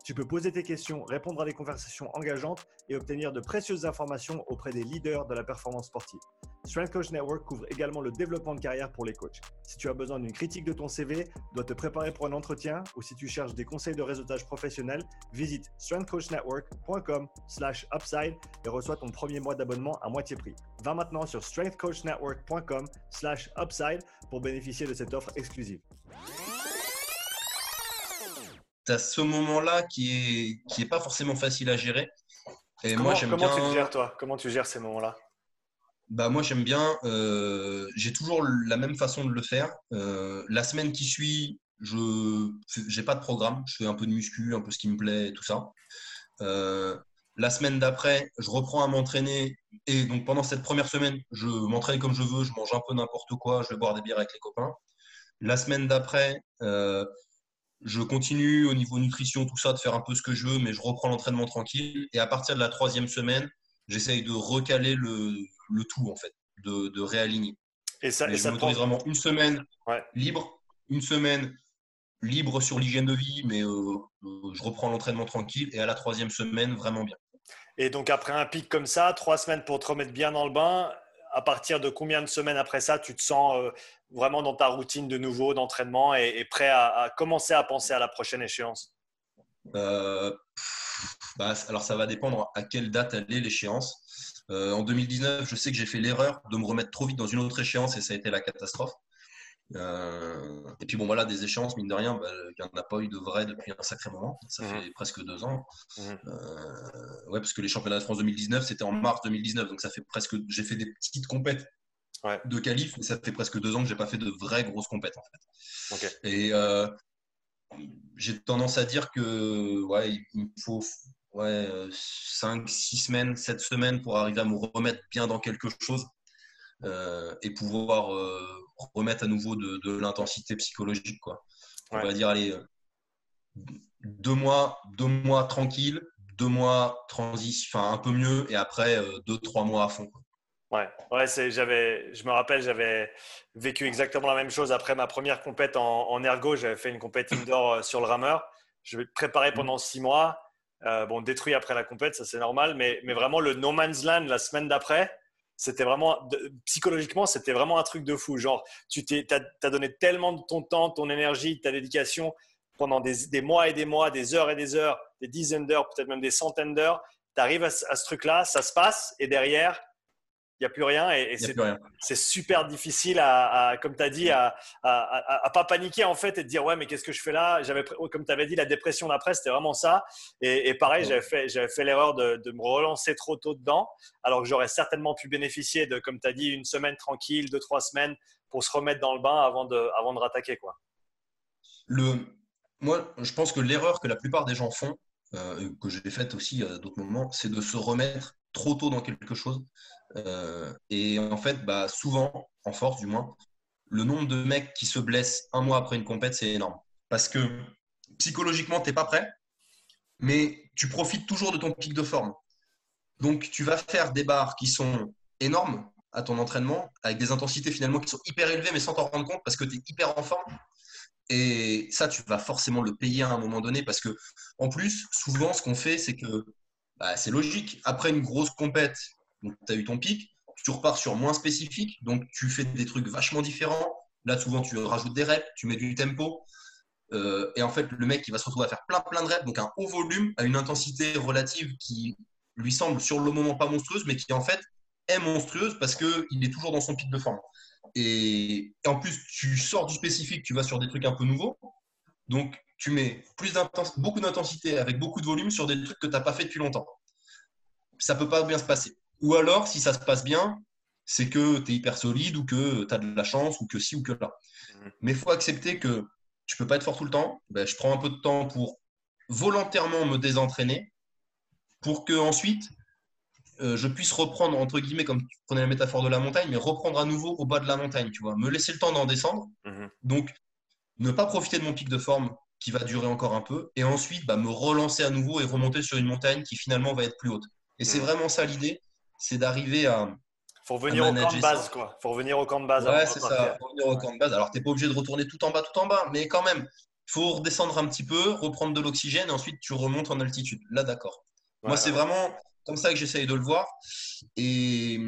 Tu peux poser tes questions, répondre à des conversations engageantes et obtenir de précieuses informations auprès des leaders de la performance sportive. Strength Coach Network couvre également le développement de carrière pour les coachs. Si tu as besoin d'une critique de ton CV, dois te préparer pour un entretien ou si tu cherches des conseils de réseautage professionnel, visite strengthcoachnetwork.com/upside et reçois ton premier mois d'abonnement à moitié prix. Va maintenant sur strengthcoachnetwork.com/upside pour bénéficier de cette offre exclusive tu ce moment-là qui est, qui est pas forcément facile à gérer. Et comment, moi, j'aime bien... tu le gères, toi? Comment tu gères ces moments-là? Bah moi j'aime bien, euh, j'ai toujours la même façon de le faire. Euh, la semaine qui suit, je n'ai pas de programme, je fais un peu de muscu, un peu ce qui me plaît, tout ça. Euh, la semaine d'après, je reprends à m'entraîner et donc pendant cette première semaine, je m'entraîne comme je veux, je mange un peu n'importe quoi, je vais boire des bières avec les copains. La semaine d'après, je continue au niveau nutrition, tout ça, de faire un peu ce que je veux, mais je reprends l'entraînement tranquille. Et à partir de la troisième semaine, j'essaye de recaler le, le, tout, en fait, de, de réaligner. Et ça, et je m'autorise vraiment une semaine libre, une semaine libre sur l'hygiène de vie, mais euh, euh, je reprends l'entraînement tranquille. Et à la troisième semaine, vraiment bien. Et donc, après un pic comme ça, trois semaines pour te remettre bien dans le bain, à partir de combien de semaines après ça, tu te sens euh, vraiment dans ta routine de nouveau d'entraînement et, prêt à, commencer à penser à la prochaine échéance? Euh, bah, Alors, ça va dépendre à quelle date elle est l'échéance. Euh, en 2019, je sais que j'ai fait l'erreur de me remettre trop vite dans une autre échéance et ça a été la catastrophe. Euh, et puis bon, voilà, des échéances, mine de rien, bah, il n'y en a pas eu de vrai depuis un sacré moment. Ça mmh. fait presque deux ans. Mmh. Ouais, parce que les championnats de France 2019, c'était en mars 2019. Donc ça fait presque. J'ai fait des petites compètes de qualif, mais ça fait presque deux ans que j'ai pas fait de vraies grosses compètes en fait. Et euh, j'ai tendance à dire que ouais, il faut ouais, 5, 6 semaines, 7 semaines pour arriver à me remettre bien dans quelque chose et pouvoir remettre à nouveau de, l'intensité psychologique. Quoi. On va dire, allez, deux mois, deux mois tranquille, deux mois transis, enfin un peu mieux, et après euh, deux, trois mois à fond. Ouais, ouais j'avais, je me rappelle, j'avais vécu exactement la même chose après ma première compète en, ergo. J'avais fait une compète indoor euh, sur le rameur. Je vais préparer pendant six mois. Euh, bon, détruit après la compète, ça c'est normal, mais, mais vraiment le no man's land la semaine d'après, c'était vraiment, psychologiquement, c'était vraiment un truc de fou. Genre, tu t'es, as, donné tellement de ton temps, ton énergie, ta dédication pendant des, mois et des mois, des heures et des heures, des dizaines d'heures, peut-être même des centaines d'heures. Tu arrives à, ce truc-là, ça se passe, et derrière, il n'y a plus rien. Et, c'est super difficile, à, comme tu as dit, à, à, pas paniquer en fait et de dire ouais, mais qu'est-ce que je fais là? J'avais, Comme tu avais dit, la dépression d'après, c'était vraiment ça. Et, pareil, j'avais fait, j'avais fait l'erreur de, de, me relancer trop tôt dedans, alors que j'aurais certainement pu bénéficier de, comme tu as dit, une semaine tranquille, deux, trois semaines pour se remettre dans le bain avant de, avant de rattaquer. Quoi. Le, moi, je pense que l'erreur que la plupart des gens font, euh, que j'ai faite aussi à d'autres moments, c'est de se remettre trop tôt dans quelque chose. Euh, et en fait, bah, souvent, en force du moins, le nombre de mecs qui se blessent un mois après une compète, c'est énorme. Parce que psychologiquement, tu n'es pas prêt, mais tu profites toujours de ton pic de forme. Donc, tu vas faire des barres qui sont énormes à ton entraînement, avec des intensités finalement qui sont hyper élevées, mais sans t'en rendre compte parce que tu es hyper en forme. Et ça, tu vas forcément le payer à un moment donné parce que, en plus, souvent, ce qu'on fait, c'est que bah, c'est logique. Après une grosse compète, tu as eu ton pic, tu repars sur moins spécifique, donc tu fais des trucs vachement différents. Là, souvent, tu rajoutes des reps, tu mets du tempo. Euh, et en fait, le mec, il va se retrouver à faire plein, plein de reps, donc un haut volume, à une intensité relative qui lui semble sur le moment pas monstrueuse, mais qui en fait est monstrueuse parce qu'il est toujours dans son pic de forme. Et, en plus, tu sors du spécifique, tu vas sur des trucs un peu nouveaux. Donc, tu mets plus beaucoup d'intensité avec beaucoup de volume sur des trucs que tu n'as pas fait depuis longtemps. Ça ne peut pas bien se passer. Ou alors, si ça se passe bien, c'est que tu es hyper solide ou que tu as de la chance ou que si ou que là. Mmh. Mais il faut accepter que tu peux pas être fort tout le temps. Ben, je prends un peu de temps pour volontairement me désentraîner pour que ensuite euh, je puisse reprendre, entre guillemets, comme tu prenais la métaphore de la montagne, mais reprendre à nouveau au bas de la montagne, tu vois. Me laisser le temps d'en descendre. Mhm. Donc, ne pas profiter de mon pic de forme qui va durer encore un peu, et ensuite bah, me relancer à nouveau et remonter sur une montagne qui finalement va être plus haute. Et c'est mhm. vraiment ça l'idie, c'est d'arriver à. Faut revenir au camp de base, quoi. Faut revenir au camp de base. Ouais, c'est ça. Faut revenir au camp de base. Alors, tu n'es pas obligé de retourner tout en bas, tout en bas, mais quand même, il faut redescendre un petit peu, reprendre de l'oxygène, et ensuite tu remontes en altitude. Là, d'accord. Moi, c'est vraiment comme ça que j'essaye de le voir. Et,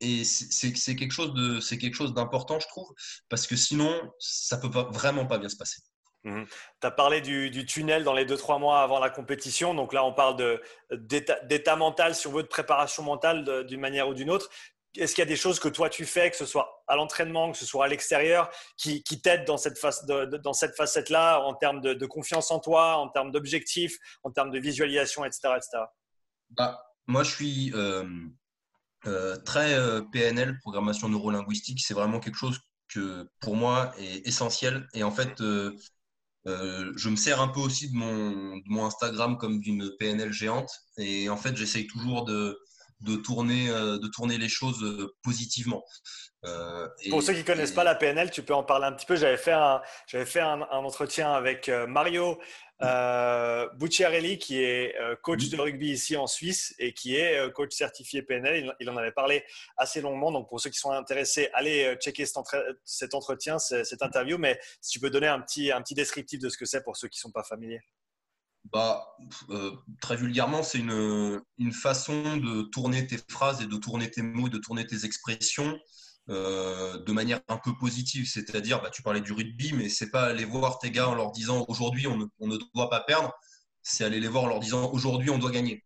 et c'est quelque chose de c'est quelque chose d'important, je trouve, parce que sinon, ça peut pas, vraiment pas bien se passer. Mhm. Tu as parlé du, tunnel dans les 2-3 mois avant la compétition. Donc là, on parle d'état mental, si on veut, de préparation mentale d'une manière ou d'une autre. Est-ce qu'il y a des choses que toi tu fais, que ce soit à l'entraînement, que ce soit à l'extérieur, qui, qui t'aident dans cette, face, dans cette facette-là, en termes de, de, confiance en toi, en termes d'objectifs, en termes de visualisation, etc. etc. Bah, moi, je suis euh, euh, très euh, PNL, programmation neurolinguistique. C'est vraiment quelque chose que pour moi est essentiel. Et en fait, je me sers un peu aussi de mon, mon Instagram comme d'une PNL géante. Et en fait, j'essaye toujours de, de, tourner, de tourner les choses positivement. Pour ceux qui ne connaissent pas la PNL, tu peux en parler un petit peu. J'avais fait un, fait un, un entretien avec Mario euh, Bucciarelli, qui est euh, coach de rugby ici en Suisse et qui est euh, coach certifié PNL, il, en avait parlé assez longuement. Donc, pour ceux qui sont intéressés, allez euh, checker cet, entretien, cette interview. Mais si tu peux donner un petit, un petit descriptif de ce que c'est pour ceux qui ne sont pas familiers. Bah, très vulgairement, c'est une, une, façon de tourner tes phrases et de tourner tes mots, de tourner tes expressions euh, de manière un peu positive. C'est-à-dire, bah, tu parlais du rugby, mais c'est pas aller voir tes gars en leur disant aujourd'hui on ne, doit pas perdre, c'est aller les voir en leur disant aujourd'hui on doit gagner.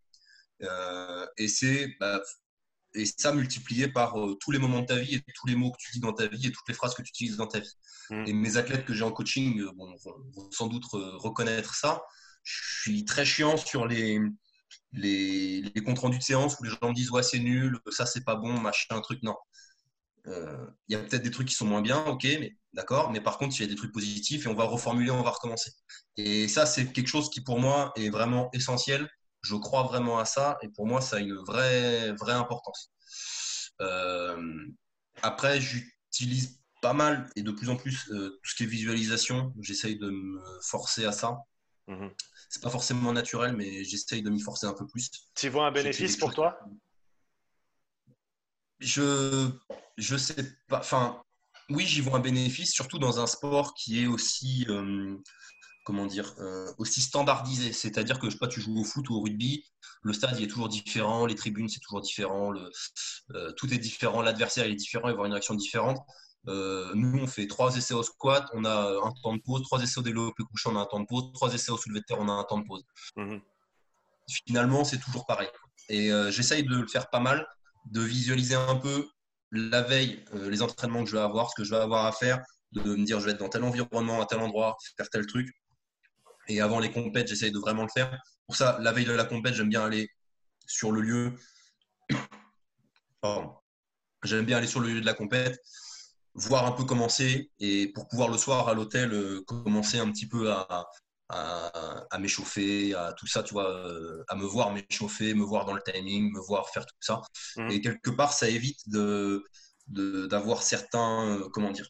Euh, et c'est bah, et ça multiplié par euh, tous les moments de ta vie et tous les mots que tu dis dans ta vie et toutes les phrases que tu utilises dans ta vie. Mm. Et mes athlètes que j'ai en coaching vont, sans doute reconnaître ça. Je suis très chiant sur les, les, les comptes rendus de séance où les gens me disent ouais c'est nul, ça c'est pas bon, machin, truc. Non, il y a peut-être des trucs qui sont moins bien, ok, mais d'accord, mais par contre, il y a des trucs positifs et on va reformuler, on va recommencer. Et ça, c'est quelque chose qui pour moi est vraiment essentiel. Je crois vraiment à ça et pour moi, ça a une vraie, vraie importance. Euh, après, j'utilise pas mal et de plus en plus euh, tout ce qui est visualisation. J'essaye de me forcer à ça. Mhm. C'est pas forcément naturel, mais j'essaye de m'y forcer un peu plus. Tu vois un bénéfice pour toi? Je je sais pas. Enfin, oui, j'y vois un bénéfice, surtout dans un sport qui est aussi, euh, comment dire, euh, aussi standardisé. C'est-à-dire que je sais pas, tu joues au foot ou au rugby, le stade il est toujours différent, les tribunes c'est toujours différent, le, euh, tout est différent, l'adversaire est différent, il va avoir une réaction différente. nous, on fait trois essais au squat, on a un temps de pause, trois essais au développé couché, on a un temps de pause, trois essais au soulevé de terre, on a un temps de pause. Mhm. Finalement, c'est toujours pareil. Et j'essaye de le faire pas mal de visualiser un peu la veille les entraînements que je vais avoir, ce que je vais avoir à faire, de me dire je vais être dans tel environnement, à tel endroit, faire tel truc. Et avant les compètes, j'essaye de vraiment le faire. Pour ça, la veille de la compète, j'aime bien aller sur le lieu. J'aime bien aller sur le lieu de la compète, voir un peu comment c'est, et pour pouvoir le soir à l'hôtel euh, commencer un petit peu à, à, m'échauffer, à tout ça, tu vois, euh, à me voir m'échauffer, me voir dans le timing, me voir faire tout ça. Mmh. Et quelque part, ça évite de d'avoir certains, euh, comment dire,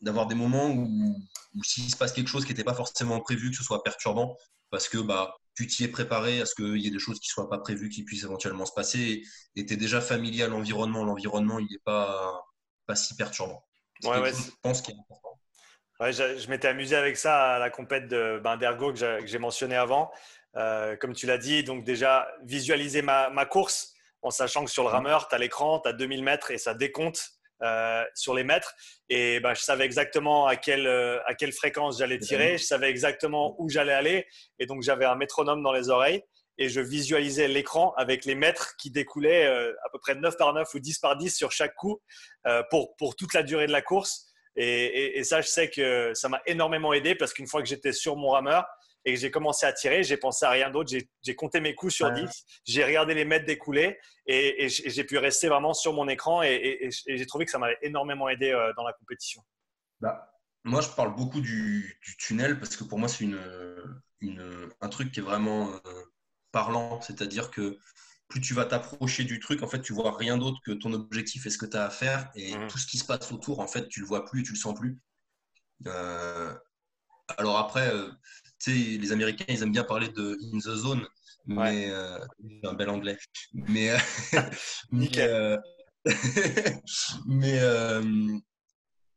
d'avoir des moments où, s'il se passe quelque chose qui n'était pas forcément prévu, que ce soit perturbant, parce que bah, tu t'y es préparé à ce qu'il y ait des choses qui ne soient pas prévues, qui puissent éventuellement se passer, et tu es déjà familier à l'environnement. L'environnement, il n'est pas, pas si perturbant. Ouais, je pense qu'il est important. Ouais, je, m'étais amusé avec ça à la compète ben, d'ergo que j'ai mentionné avant. Euh, comme tu l'as dit, donc déjà visualiser ma, ma, course en sachant que sur le mmh. rameur, tu as l'écran, tu as 2000 mètres et ça décompte euh, sur les mètres. Et ben, je savais exactement à quelle, euh, à quelle fréquence j'allais tirer, je savais exactement où j'allais aller. Et donc, j'avais un métronome dans les oreilles et je visualisais l'écran avec les mètres qui découlaient à peu près 9 par 9 ou 10 par 10 sur chaque coup pour, pour toute la durée de la course. Et, et ça, je sais que ça m'a énormément aidé parce qu'une fois que j'étais sur mon rameur, et que j'ai commencé à tirer, j'ai pensé à rien d'autre. J'ai compté mes coups sur 10, j'ai regardé les mètres découler et, j'ai pu rester vraiment sur mon écran et, j'ai trouvé que ça m'avait énormément aidé euh, dans la compétition. Bah, moi, je parle beaucoup du, tunnel parce que pour moi, c'est une, une, un truc qui est vraiment euh, parlant. C'est-à-dire que plus tu vas t'approcher du truc, en fait, tu vois rien d'autre que ton objectif et ce que tu as à faire. Et mmh. tout ce qui se passe autour, en fait, tu le vois plus, tu le sens plus. Euh, alors après, les Américains, ils aiment bien parler de in the zone, mais euh, un bel anglais. Mais, euh, Nickel. mais, euh,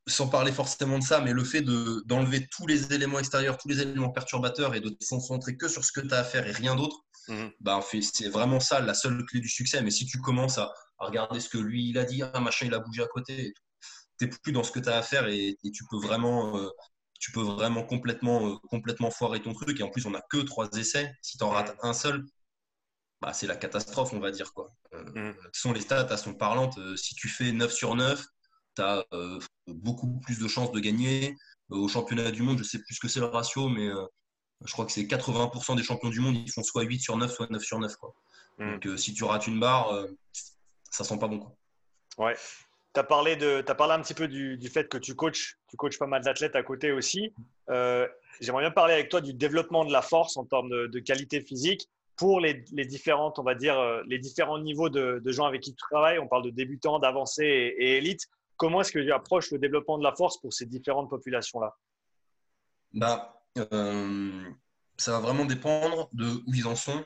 sans parler forcément de ça, mais le fait d'enlever tous les éléments extérieurs, tous les éléments perturbateurs et de te concentrer que sur ce que tu as à faire et rien d'autre, mhm. bah, c'est vraiment ça la seule clé du succès. Mais si tu commences à, regarder ce que lui il a dit, un machin il a bougé à côté, tu n'es plus dans ce que tu as à faire et, tu peux vraiment tu peux vraiment complètement, euh, complètement foirer ton truc. Et en plus, on n'a que trois essais. Si tu en rates un seul, bah, c'est la catastrophe, on va dire. Quoi. Euh, mm. sont les stats, elles sont parlantes. Euh, si tu fais 9 sur 9, tu as beaucoup plus de chances de gagner. au championnat du monde, je sais plus ce que c'est le ratio, mais je crois que c'est 80% des champions du monde, ils font soit 8 sur 9, soit 9 sur 9. Quoi. Mm. Donc si tu rates une barre, ça sent pas bon. Quoi. Ouais. Tu as, parlé de, as parlé un petit peu du, fait que tu coaches, tu coaches pas mal d'athlètes à côté aussi. Euh, j'aimerais bien parler avec toi du développement de la force en termes de, qualité physique pour les, différentes, on va dire, euh, les différents niveaux de, gens avec qui tu travailles. On parle de débutants, d'avancés et, élites. Comment est-ce que tu approches le développement de la force pour ces différentes populations-là? Bah, euh, Ça va vraiment dépendre de où ils en sont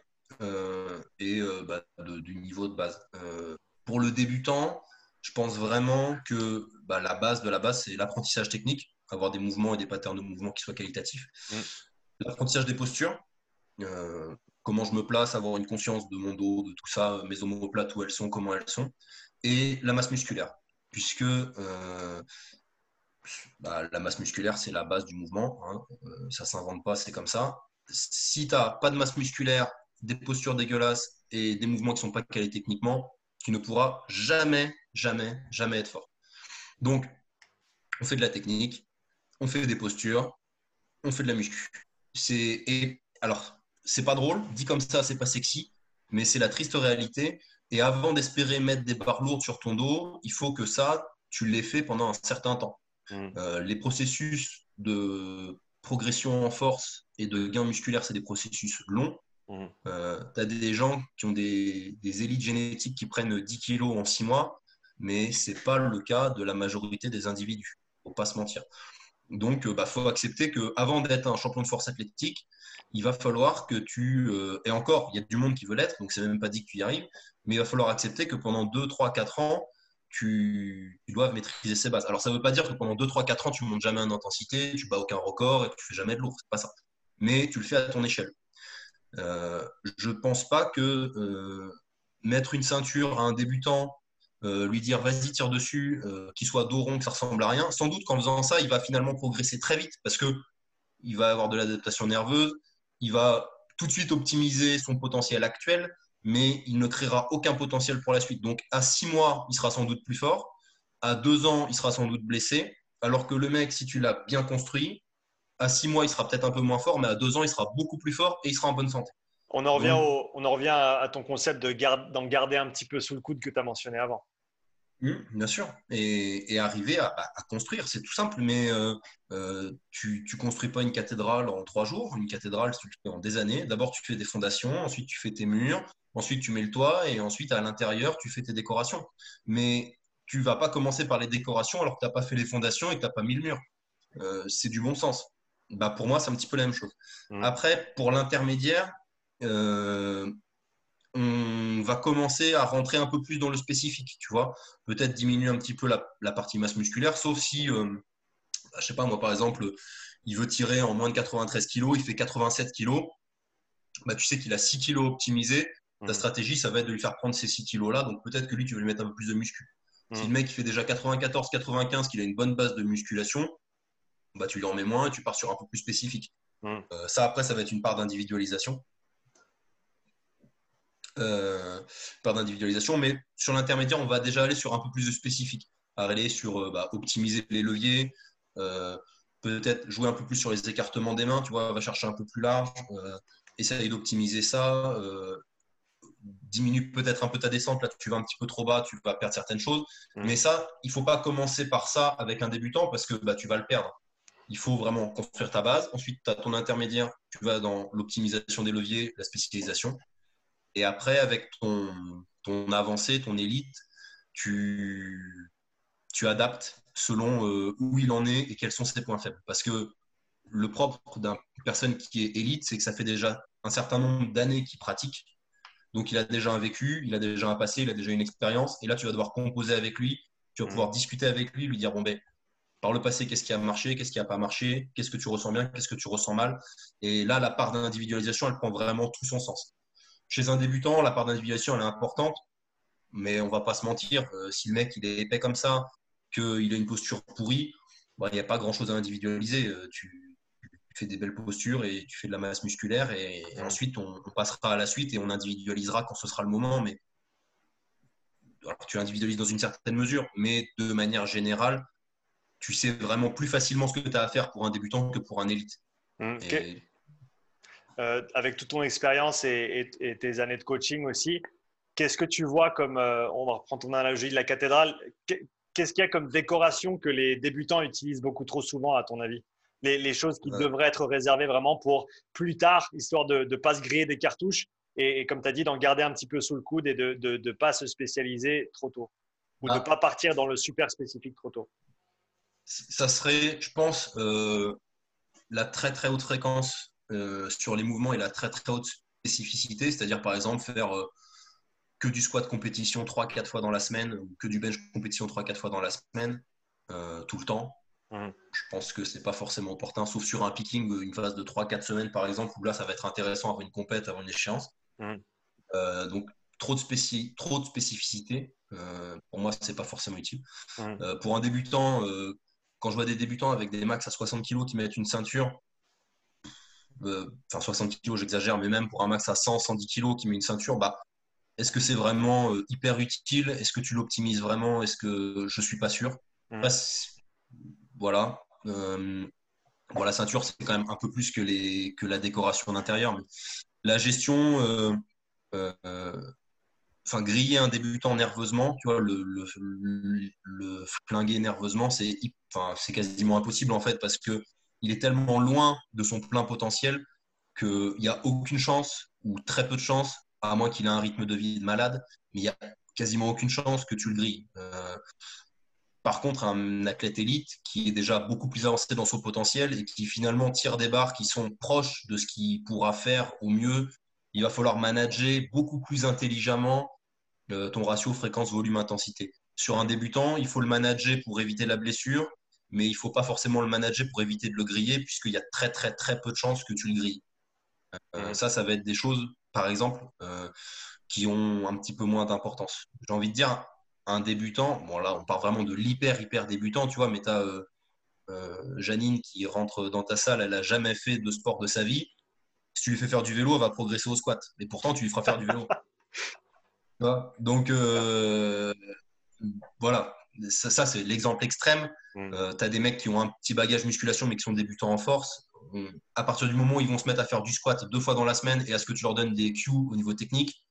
et bah, du niveau de base. pour le débutant, je pense vraiment que bah, la base de la base, c'est l'apprentissage technique, avoir des mouvements et des patterns de mouvements qui soient qualitatifs. Mm. L'apprentissage des postures, euh, comment je me place, avoir une conscience de mon dos, de tout ça, mes omoplates, où elles sont, comment elles sont, et la masse musculaire, puisque euh, bah, la masse musculaire, c'est la base du mouvement, hein. euh, ça ne s'invente pas, c'est comme ça. Si tu n'as pas de masse musculaire, des postures dégueulasses et des mouvements qui ne sont pas qualités techniquement, tu ne pourras jamais jamais, jamais être fort. Donc, on fait de la technique, on fait des postures, on fait de la muscu. C'est et alors, c'est pas drôle, dit comme ça, c'est pas sexy, mais c'est la triste réalité. Et avant d'espérer mettre des barres lourdes sur ton dos, il faut que ça, tu l'aies fait pendant un certain temps. Mmh. Euh, les processus de progression en force et de gain musculaire, c'est des processus longs. Mmh. Euh, tu as des gens qui ont des, des, élites génétiques qui prennent 10 kilos en 6 mois mais ce n'est pas le cas de la majorité des individus. Il ne faut pas se mentir. Donc, il euh, bah, faut accepter qu'avant d'être un champion de force athlétique, il va falloir que tu. Euh, et encore, il y a du monde qui veut l'être, donc c'est même pas dit que tu y arrives, mais il va falloir accepter que pendant 2, 3, 4 ans, tu, dois maîtriser ces bases. Alors, ça ne veut pas dire que pendant 2, 3, 4 ans, tu ne montes jamais en intensité, tu bats aucun record et tu fais jamais de lourd. C'est pas ça. Mais tu le fais à ton échelle. Euh, je ne pense pas que mettre une ceinture à un débutant euh, lui dire vas-y, tire dessus, euh, qu'il soit dos rond, que ça ressemble à rien. Sans doute qu'en faisant ça, il va finalement progresser très vite parce que il va avoir de l'adaptation nerveuse, il va tout de suite optimiser son potentiel actuel mais il ne créera aucun potentiel pour la suite. Donc, à six mois, il sera sans doute plus fort. À deux ans, il sera sans doute blessé. Alors que le mec, si tu l'as bien construit, à six mois, il sera peut-être un peu moins fort, mais à deux ans, il sera beaucoup plus fort et il sera en bonne santé. On en revient, on en revient à ton concept d'en garder un petit peu sous le coude que tu as mentionné avant. Mmh, bien sûr. Et, arriver à, construire, c'est tout simple, mais euh, euh, tu ne construis pas une cathédrale en trois jours. Une cathédrale, tu le fais en des années. D'abord, tu fais des fondations, ensuite, tu fais tes murs, ensuite, tu mets le toit, et ensuite, à l'intérieur, tu fais tes décorations. Mais tu ne vas pas commencer par les décorations alors que tu n'as pas fait les fondations et que tu n'as pas mis le mur. Euh, c'est du bon sens. Bah, pour moi, c'est un petit peu la même chose. Mmh. Après, pour l'intermédiaire, on va commencer à rentrer un peu plus dans le spécifique, tu vois. Peut-être diminuer un petit peu la, partie masse musculaire, sauf si, euh, bah, je sais pas, moi par exemple, il veut tirer en moins de 93 kg, il fait 87 kg, bah, tu sais qu'il a 6 kg optimisé, ta mmh. stratégie, ça va être de lui faire prendre ces 6 kg là, donc peut-être que lui, tu veux lui mettre un peu plus de muscu. Si mmh. le mec fait déjà 94, 95, qu'il a une bonne base de musculation, bah, tu lui en mets moins et tu pars sur un peu plus spécifique. Mmh. Euh, ça, après, ça va être une part d'individualisation euh, par d'individualisation, mais sur l'intermédiaire, on va déjà aller sur un peu plus de spécifique, aller sur euh, bah, optimiser les leviers, peut-être jouer un peu plus sur les écartements des mains, tu vois, va chercher un peu plus large, essayer d'optimiser ça, diminue peut-être un peu ta descente, là tu vas un petit peu trop bas, tu vas perdre certaines choses, mmh. mais ça, il ne faut pas commencer par ça avec un débutant parce que bah, tu vas le perdre. Il faut vraiment construire ta base. Ensuite, tu as ton intermédiaire, tu vas dans l'optimisation des leviers, la spécialisation. Et après, avec ton, ton avancée, ton élite, tu, tu adaptes selon euh, où il en est et quels sont ses points faibles. Parce que le propre d'une personne qui est élite, c'est que ça fait déjà un certain nombre d'années qu'il pratique. Donc, il a déjà un vécu, il a déjà un passé, il a déjà une expérience. Et là, tu vas devoir composer avec lui, tu vas pouvoir mmh. discuter avec lui, lui dire bon, ben, par le passé, qu'est-ce qui a marché, qu'est-ce qui n'a pas marché, qu'est-ce que tu ressens bien, qu'est-ce que tu ressens mal. Et là, la part d'individualisation, elle prend vraiment tout son sens. Chez un débutant, la part d'individualisation, elle est importante, mais on va pas se mentir. Euh, si le mec il est épais comme ça, qu'il a une posture pourrie, bah, il n'y a pas grand-chose à individualiser. Euh, tu, fais des belles postures et tu fais de la masse musculaire et, ensuite on, passera à la suite et on individualisera quand ce sera le moment. Mais tu individualises dans une certaine mesure, mais de manière générale, tu sais vraiment plus facilement ce que tu as à faire pour un débutant que pour un élite. Mmh, euh, avec toute ton expérience et, tes années de coaching aussi, qu'est-ce que tu vois comme, euh, on va reprendre ton analogie de la cathédrale, qu'est-ce qu'il y a comme décoration que les débutants utilisent beaucoup trop souvent à ton avis? Les, choses qui devraient être réservées vraiment pour plus tard, histoire de ne pas se griller des cartouches et, comme tu as dit, d'en garder un petit peu sous le coude et de ne pas se spécialiser trop tôt ou de ne ah. pas partir dans le super spécifique trop tôt. Ça serait, je pense, euh, la très très haute fréquence euh, sur les mouvements, il a très très haute spécificité, c'est-à-dire par exemple faire euh, que du squat compétition 3-4 fois dans la semaine ou que du bench compétition 3-4 fois dans la semaine, tout le temps. Mmh. Je pense que c'est pas forcément opportun, sauf sur un picking, une phase de 3-4 semaines par exemple, où là ça va être intéressant avant une compète, avant une échéance. Mmh. donc trop de, trop de spécificité, pour moi c'est pas forcément utile. Mmh. pour un débutant, quand je vois des débutants avec des max à 60 kg qui mettent une ceinture, euh, enfin 60 kg, j'exagère, mais même pour un max à 100, 110 kg qui met une ceinture, bah, est-ce que c'est vraiment euh, hyper utile? Est-ce que tu l'optimises vraiment? Est-ce que je suis pas sûr? Voilà. Euh, la ceinture, c'est quand même un peu plus que, la décoration d'intérieur. la gestion, enfin, griller un débutant nerveusement, tu vois, le, flinguer nerveusement, c'est quasiment impossible en fait parce que il est tellement loin de son plein potentiel qu'il n'y a aucune chance ou très peu de chance, à moins qu'il ait un rythme de vie de malade, mais il n'y a quasiment aucune chance que tu le grilles. Euh, par contre, un athlète élite qui est déjà beaucoup plus avancé dans son potentiel et qui finalement tire des barres qui sont proches de ce qu'il pourra faire au mieux, il va falloir manager beaucoup plus intelligemment euh, ton ratio fréquence-volume-intensité. Sur un débutant, il faut le manager pour éviter la blessure, mais il ne faut pas forcément le manager pour éviter de le griller, puisqu'il y a très très très peu de chances que tu le grilles. Euh, ça, ça va être des choses, par exemple, euh, qui ont un petit peu moins d'importance. J'ai envie de dire, un débutant, bon là on parle vraiment de l'hyper hyper débutant, tu vois, mais tu as euh, Janine qui rentre dans ta salle, elle n'a jamais fait de sport de sa vie. Si tu lui fais faire du vélo, elle va progresser au squat. Et pourtant, tu lui feras faire du vélo. Donc, euh, voilà, ça, c'est l'exemple extrême. Mm. Euh, tu as des mecs qui ont un petit bagage musculation mais qui sont débutants en force. À partir du moment où ils vont se mettre à faire du squat deux fois dans la semaine et à ce que tu leur donnes des cues au niveau technique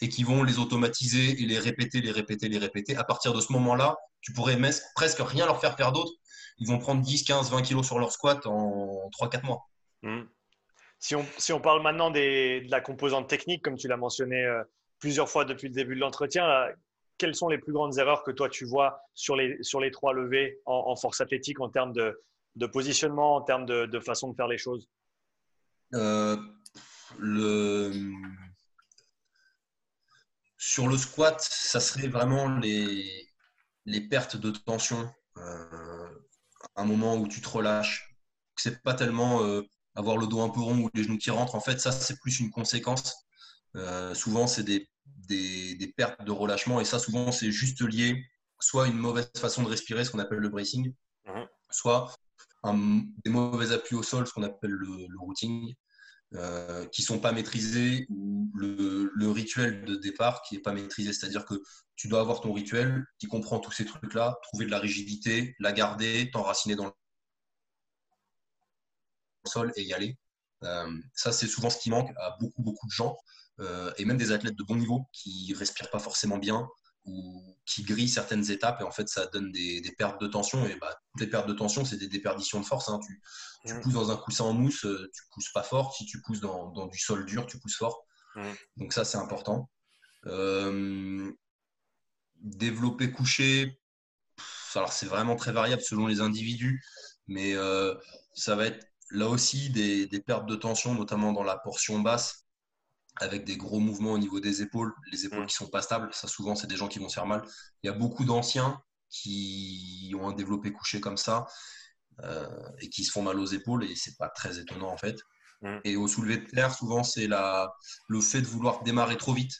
et qui vont les automatiser et les répéter, les répéter, les répéter, à partir de ce moment-là, tu pourrais presque rien leur faire faire d'autre. Ils vont prendre 10, 15, 20 kilos sur leur squat en 3-4 mois. Mm. Si, on, si, on, parle maintenant des, de la composante technique, comme tu l'as mentionné euh, plusieurs fois depuis le début de l'entretien, quelles sont les plus grandes erreurs que toi tu vois sur les, sur les trois levées en, force athlétique en termes de, de, positionnement, en termes de, de, façon de faire les choses? Euh, le... Sur le squat, ça serait vraiment les, les pertes de tension. Euh, un moment où tu te relâches. C'est pas tellement euh, avoir le dos un peu rond ou les genoux qui rentrent. En fait, ça, c'est plus une conséquence. souvent, c'est des des, pertes de relâchement. Et ça, souvent, c'est juste lié soit à une mauvaise façon de respirer, ce qu'on appelle le bracing, mhm. soit des mauvais appuis au sol, ce qu'on appelle le, routing, euh, qui sont pas maîtrisés, ou le, rituel de départ qui est pas maîtrisé. C'est-à-dire que tu dois avoir ton rituel qui comprend tous ces trucs-là, trouver de la rigidité, la garder, t'enraciner dans le sol et y aller. Euh, ça, c'est souvent ce qui manque à beaucoup, beaucoup de gens. Euh, et même des athlètes de bon niveau qui respirent pas forcément bien ou qui grillent certaines étapes et en fait ça donne des, pertes de tension. Et bah, toutes les pertes de tension c'est des déperditions de force hein. tu, tu pousses dans un coussin en mousse euh, tu pousses pas fort. Si tu pousses dans, dans du sol dur tu pousses fort. Donc ça c'est important. Euh, développer couché alors c'est vraiment très variable selon les individus mais ça va être là aussi des, des pertes de tension notamment dans la portion basse avec des gros mouvements au niveau des épaules, les épaules mm. qui sont pas stables. Ça, souvent, c'est des gens qui vont se faire mal. Il y a beaucoup d'anciens qui ont un développé couché comme ça euh, et qui se font mal aux épaules et c'est pas très étonnant en fait. Mm. Et au soulevé de terre, souvent, c'est la... le fait de vouloir démarrer trop vite.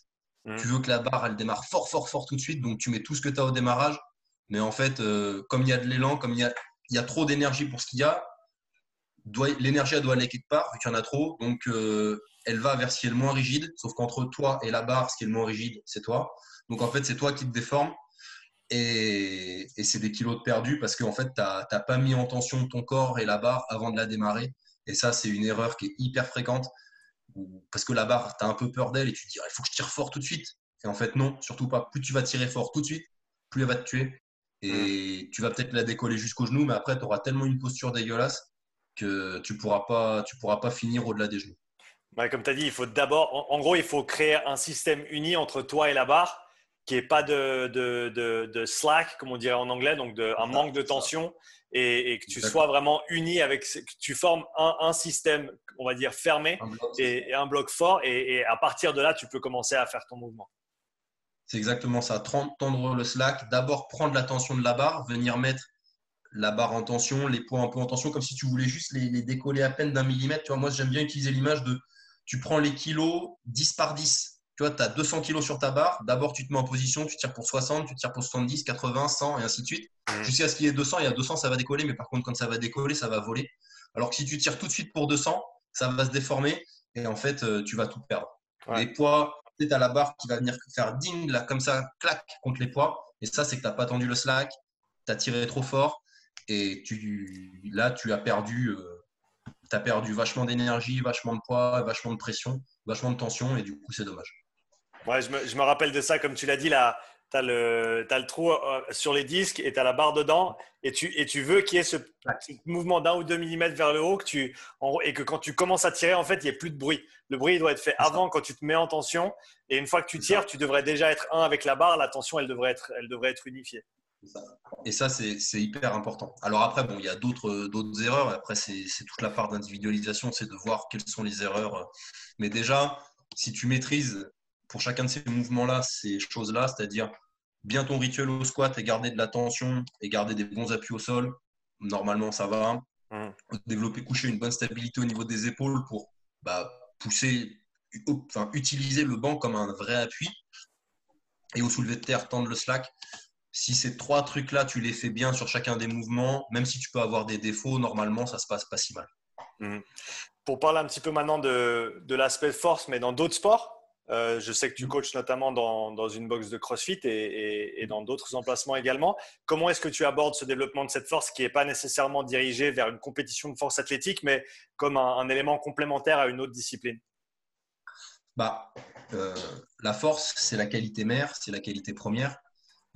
Mm. Tu veux que la barre, elle démarre fort, fort, fort tout de suite, donc tu mets tout ce que tu as au démarrage. Mais en fait, euh, comme il y a de l'élan, comme il y a, il y a trop d'énergie pour ce qu'il y a, l'énergie doit aller quelque part, vu qu'il y en a trop. Donc, euh, elle va vers ce qui est le moins rigide, sauf qu'entre toi et la barre, ce qui est le moins rigide, c'est toi. Donc en fait, c'est toi qui te déformes et, c'est des kilos de perdu parce qu'en fait, tu n'as pas mis en tension ton corps et la barre avant de la démarrer. Et ça, c'est une erreur qui est hyper fréquente parce que la barre, tu as un peu peur d'elle et tu te dis, ah, il faut que je tire fort tout de suite. Et en fait, non, surtout pas. Plus tu vas tirer fort tout de suite, plus elle va te tuer. Et tu vas peut-être la décoller jusqu'au genou, mais après, tu auras tellement une posture dégueulasse que tu ne pourras, pas, tu pourras pas finir au-delà des genoux comme tu as dit, il faut d'abord, en, gros, il faut créer un système uni entre toi et la barre, qui n'est pas de, de, slack, comme on dirait en anglais, donc de, un manque de tension, et, que tu sois vraiment uni avec, que tu formes un, système, on va dire, fermé et, un bloc fort, et, à partir de là, tu peux commencer à faire ton mouvement. C'est exactement ça. Tendre le slack, d'abord prendre la tension de la barre, venir mettre la barre en tension, les points un peu en tension, comme si tu voulais juste les, les décoller à peine d'un millimètre. Tu vois, moi, j'aime bien utiliser l'image de tu prends les kilos 10 par 10. Tu vois, tu as 200 kilos sur ta barre. D'abord, tu te mets en position, tu tires pour 60, tu tires pour 70, 80, 100 et ainsi de suite. Mmh. Jusqu'à ce qu'il y ait 200. Et à 200, ça va décoller. Mais par contre, quand ça va décoller, ça va voler. Alors que si tu tires tout de suite pour 200, ça va se déformer. Et en fait, euh, tu vas tout perdre. Les poids, tu as la barre qui va venir faire ding, là, comme ça, clac, contre les poids. Et ça, c'est que tu n'as pas tendu le slack. Tu as tiré trop fort. Et tu, là, tu as perdu. Euh, tu as perdu vachement d'énergie, vachement de poids, vachement de pression, vachement de tension, et du coup, c'est dommage. Ouais, je me, je me, rappelle de ça, comme tu l'as dit, là, tu as, le, as le trou euh, sur les disques et tu as la barre dedans, et tu, et tu veux qu'il y ait ce, mouvement d'un ou deux millimètres vers le haut, que tu, et que quand tu commences à tirer, en fait, il n'y ait plus de bruit. Le bruit doit être fait avant, quand tu te mets en tension, et une fois que tu tires, tu devrais déjà être un avec la barre, la tension, elle devrait être, elle devrait être unifiée. Et ça, c'est hyper important. Alors après, bon, il y a d'autres erreurs. Après, c'est toute la part d'individualisation, c'est de voir quelles sont les erreurs. Mais déjà, si tu maîtrises pour chacun de ces mouvements-là, ces choses-là, c'est-à-dire bien ton rituel au squat et garder de la tension et garder des bons appuis au sol, normalement, ça va. Mmh. Développer coucher une bonne stabilité au niveau des épaules pour bah, pousser, enfin, utiliser le banc comme un vrai appui. Et au soulevé de terre, tendre le slack si ces trois trucs-là, tu les fais bien sur chacun des mouvements, même si tu peux avoir des défauts, normalement, ça se passe pas si mal. Mhm. Pour parler un petit peu maintenant de, l'aspect force, mais dans d'autres sports, Euh, je sais que tu coaches notamment dans, une box de CrossFit et, dans d'autres emplacements également. Comment est-ce que tu abordes ce développement de cette force qui n'est pas nécessairement dirigé vers une compétition de force athlétique, mais comme un, élément complémentaire à une autre discipline? Bah, euh, La force, c'est la qualité mère, c'est la qualité première.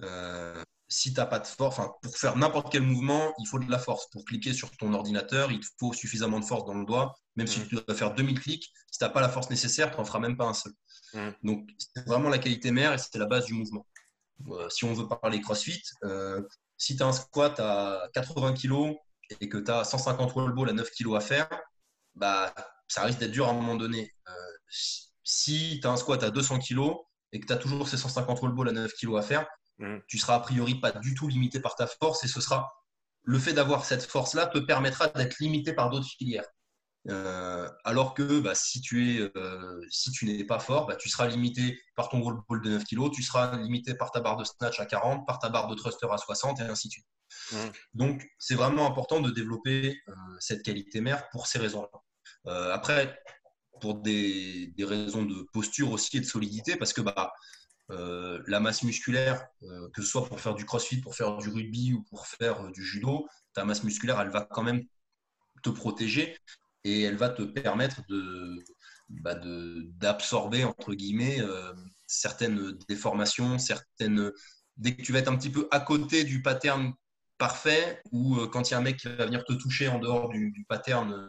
Euh, si tu n'as pas de force, pour faire n'importe quel mouvement, il faut de la force. Pour cliquer sur ton ordinateur, il faut suffisamment de force dans le doigt. Même si mmh. tu dois faire 2000 clics, si tu n'as pas la force nécessaire, tu n'en feras même pas un seul. Mmh. Donc, c'est vraiment la qualité mère et c'est la base du mouvement. Euh, si on veut parler CrossFit, euh, si tu as un squat à 80 kg et que tu as 150 roll ball à 9 kg à faire, bah, ça risque d'être dur à un moment donné. Euh, si tu as un squat à 200 kg et que tu as toujours ces 150 roll ball à 9 kg à faire, Mm. Tu seras a priori pas du tout limité par ta force et ce sera le fait d'avoir cette force-là te permettra d'être limité par d'autres filières. Euh, alors que bah, si tu es, euh, si tu n'es pas fort, bah, tu seras limité par ton roll ball de 9 kg, tu seras limité par ta barre de snatch à 40, par ta barre de thruster à 60 et ainsi de suite. Mm. Donc c'est vraiment important de développer euh, cette qualité mère pour ces raisons-là. après, pour des, des, raisons de posture aussi et de solidité, parce que bah, euh, la masse musculaire, euh, que ce soit pour faire du crossfit, pour faire du rugby ou pour faire euh, du judo, ta masse musculaire, elle va quand même te protéger et elle va te permettre de, bah, d'absorber, entre guillemets, certaines déformations, certaines... Dès que tu vas être un petit peu à côté du pattern parfait ou quand il y a un mec qui va venir te toucher en dehors du, pattern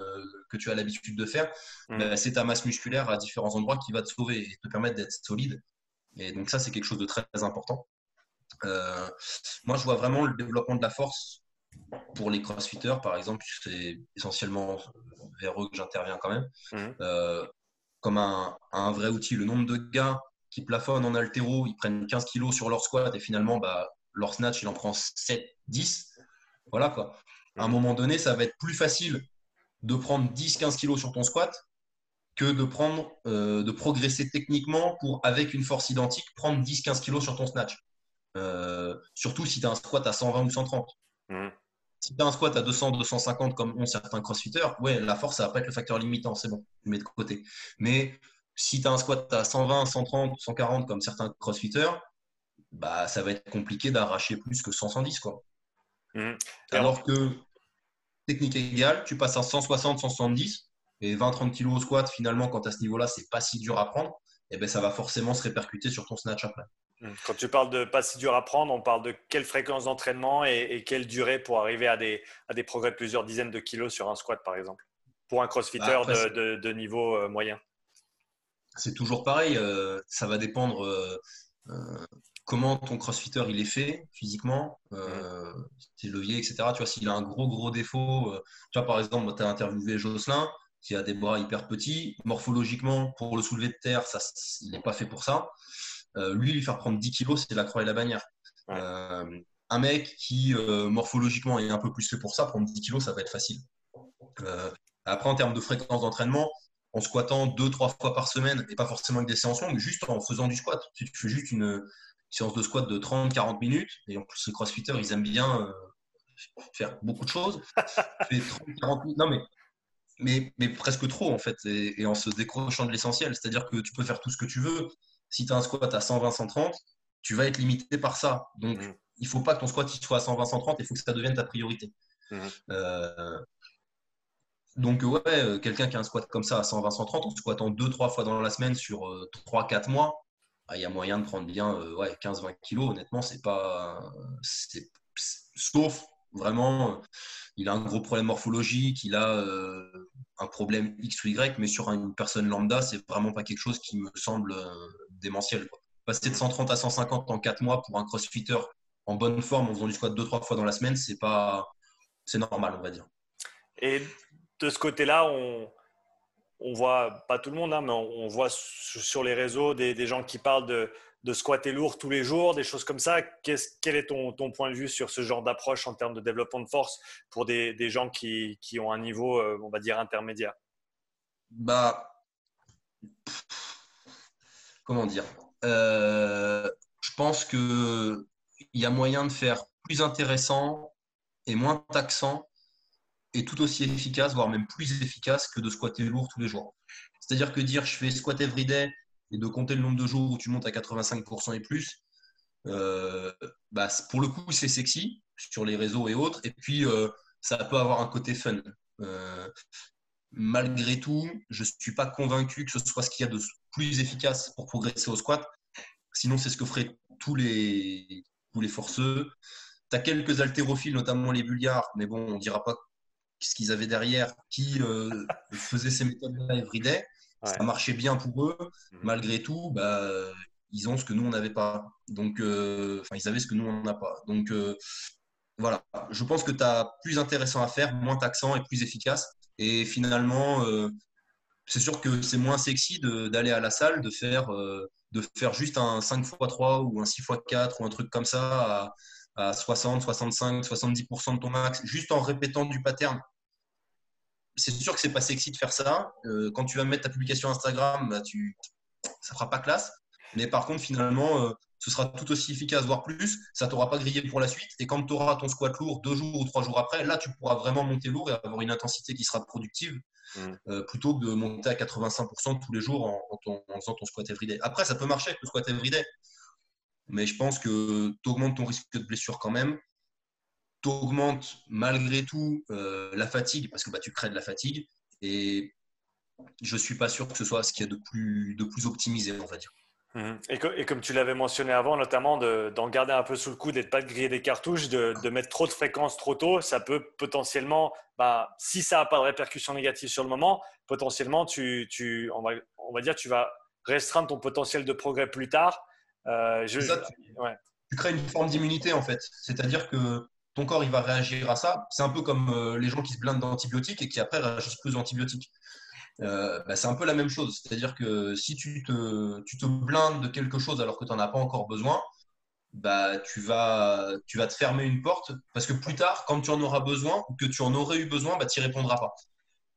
que tu as l'habitude de faire, mmh. bah, c'est ta masse musculaire à différents endroits qui va te sauver et te permettre d'être solide. Et donc ça, c'est quelque chose de très, important. Euh, moi, je vois vraiment le développement de la force pour les crossfitters, par exemple, c'est essentiellement vers eux que j'interviens quand même, mhm. euh, comme un, vrai outil. Le nombre de gars qui plafonnent en altéro, ils prennent 15 kilos sur leur squat et finalement, bah, leur snatch, il en prend 7, 10. Voilà quoi. À un mhm. moment donné, ça va être plus facile de prendre 10, 15 kilos sur ton squat que de prendre, euh, de progresser techniquement pour, avec une force identique, prendre 10-15 kilos sur ton snatch. Euh, surtout si tu as un squat à 120 ou 130. Mmh. Si tu as un squat à 200, 250 comme ont certains crossfitters, ouais, la force, ça va pas être le facteur limitant, c'est bon, tu mets de côté. Mais si tu as un squat à 120, 130, 140 comme certains crossfitters, bah, ça va être compliqué d'arracher plus que 100, 110. Quoi. Mmh. Alors que technique égale, tu passes à 160, 170, et 20-30 kg au squat, finalement, quand à ce niveau-là, c'est pas si dur à prendre, et eh ben, ça va forcément se répercuter sur ton snatch après. Hmm. Quand tu parles de pas si dur à prendre, on parle de quelle fréquence d'entraînement et, quelle durée pour arriver à des, à des progrès de plusieurs dizaines de kilos sur un squat, par exemple, pour un crossfitter bah, de, de, niveau euh, moyen C'est toujours pareil, euh, ça va dépendre euh, comment ton crossfitter il est fait physiquement, ses leviers, etc. Tu vois, s'il a un gros, gros défaut, tu vois, par exemple, tu as interviewé Jocelyn, qui a des bras hyper petits. Morphologiquement, pour le soulever de terre, ça, il n'est pas fait pour ça. Euh, lui, lui faire prendre 10 kilos, c'est la croix et la bannière. Euh, un mec qui, euh, morphologiquement, est un peu plus fait pour ça, prendre 10 kilos, ça va être facile. après, en termes de fréquence d'entraînement, en squattant deux, trois fois par semaine, et pas forcément avec des séances longues, juste en faisant du squat. Si tu fais juste une séance de squat de 30-40 minutes, et en plus, les crossfitters, ils aiment bien faire beaucoup de choses. Tu fais 30-40 minutes. Non, mais mais, presque trop en fait, et, en se décrochant de l'essentiel. C'est-à-dire que tu peux faire tout ce que tu veux. Si tu as un squat à 120-130, tu vas être limité par ça. Donc, mmh. il ne faut pas que ton squat soit à 120-130, il faut que ça devienne ta priorité. Mmh. Euh, donc, ouais, euh, quelqu'un qui a un squat comme ça à 120-130, en squattant 2-3 fois dans la semaine sur 3-4 euh, mois, bah, il y a moyen de prendre bien ouais, 15-20 kilos. Honnêtement, c'est pas. Sauf vraiment, il a un gros problème morphologique, il a euh, un problème X ou Y, mais sur une personne lambda, c'est vraiment pas quelque chose qui me semble euh, démentiel. Passer de 130 à 150 en 4 mois pour un crossfitter en bonne forme en faisant du squat 2-3 fois dans la semaine, c'est pas c'est normal, on va dire. Et de ce côté-là, on, on voit, pas tout le monde, hein, mais on, voit sur les réseaux des gens qui parlent de, de squatter lourd tous les jours, des choses comme ça. quel est ton, point de vue sur ce genre d'approche en termes de développement de force pour des, gens qui, ont un niveau, euh, on va dire, intermédiaire? Bah, comment dire? Euh, Je pense qu'il y a moyen de faire plus intéressant et moins taxant et tout aussi efficace, voire même plus efficace que de squatter lourd tous les jours. C'est-à-dire que dire je fais squat every day et de compter le nombre de jours où tu montes à 85% et plus, euh, bah, pour le coup, c'est sexy sur les réseaux et autres. Et puis, euh, ça peut avoir un côté fun. Euh, malgré tout, je ne suis pas convaincu que ce soit ce qu'il y a de plus efficace pour progresser au squat. Sinon, c'est ce que feraient tous les, tous les forceux. Tu as quelques haltérophiles, notamment les bulgares, mais bon, on ne dira pas ce qu'ils avaient derrière, qui faisaient ces méthodes-là everyday. Ça marchait bien pour eux. Mhm. Malgré tout, bah, ils ont ce que nous, on n'avait pas. Donc, euh, ils avaient ce que nous, on n'a pas. Donc, euh, voilà. Je pense que tu as plus intéressant à faire, moins taxant et plus efficace. Et finalement, euh, c'est sûr que c'est moins sexy d'aller à la salle, de faire, de faire juste un 5x3 ou un 6x4 ou un truc comme ça à, à 60, 65, 70% de ton max, juste en répétant du pattern c'est sûr que c'est pas sexy de faire ça. quand tu vas mettre ta publication Instagram, bah, tu, ça fera pas classe. Mais par contre, finalement, euh, ce sera tout aussi efficace, voire plus. Ça t'aura pas grillé pour la suite. Et quand tu auras ton squat lourd deux jours ou trois jours après, là, tu pourras vraiment monter lourd et avoir une intensité qui sera productive mm. euh, plutôt que de monter à 85% tous les jours en, faisant ton squat everyday. Après, ça peut marcher avec le squat everyday. Mais je pense que tu augmentes ton risque de blessure quand même. Tu augmentes malgré tout euh, la fatigue parce que bah, tu crées de la fatigue. Et je ne suis pas sûr que ce soit ce qu'il y a de plus, de plus optimisé, on va dire. Mhm. Et, comme tu l'avais mentionné avant, notamment d'en garder un peu sous le coude et de pas de griller des cartouches, de, mettre trop de fréquences trop tôt, ça peut potentiellement, bah, si ça n'a pas de répercussions négatives sur le moment, potentiellement, tu, tu, on, va, on va dire, tu vas restreindre ton potentiel de progrès plus tard. Euh, je, tu, crées une forme d'immunité en fait, c'est-à-dire que ton corps il va réagir à ça. C'est un peu comme euh, les gens qui se blindent d'antibiotiques et qui après réagissent plus aux antibiotiques. Euh, bah, c'est un peu la même chose. C'est-à-dire que si tu te, te blindes de quelque chose alors que tu n'en as pas encore besoin, bah, tu, vas, tu vas te fermer une porte parce que plus tard, quand tu en auras besoin ou que tu en aurais eu besoin, bah, tu n'y répondras pas.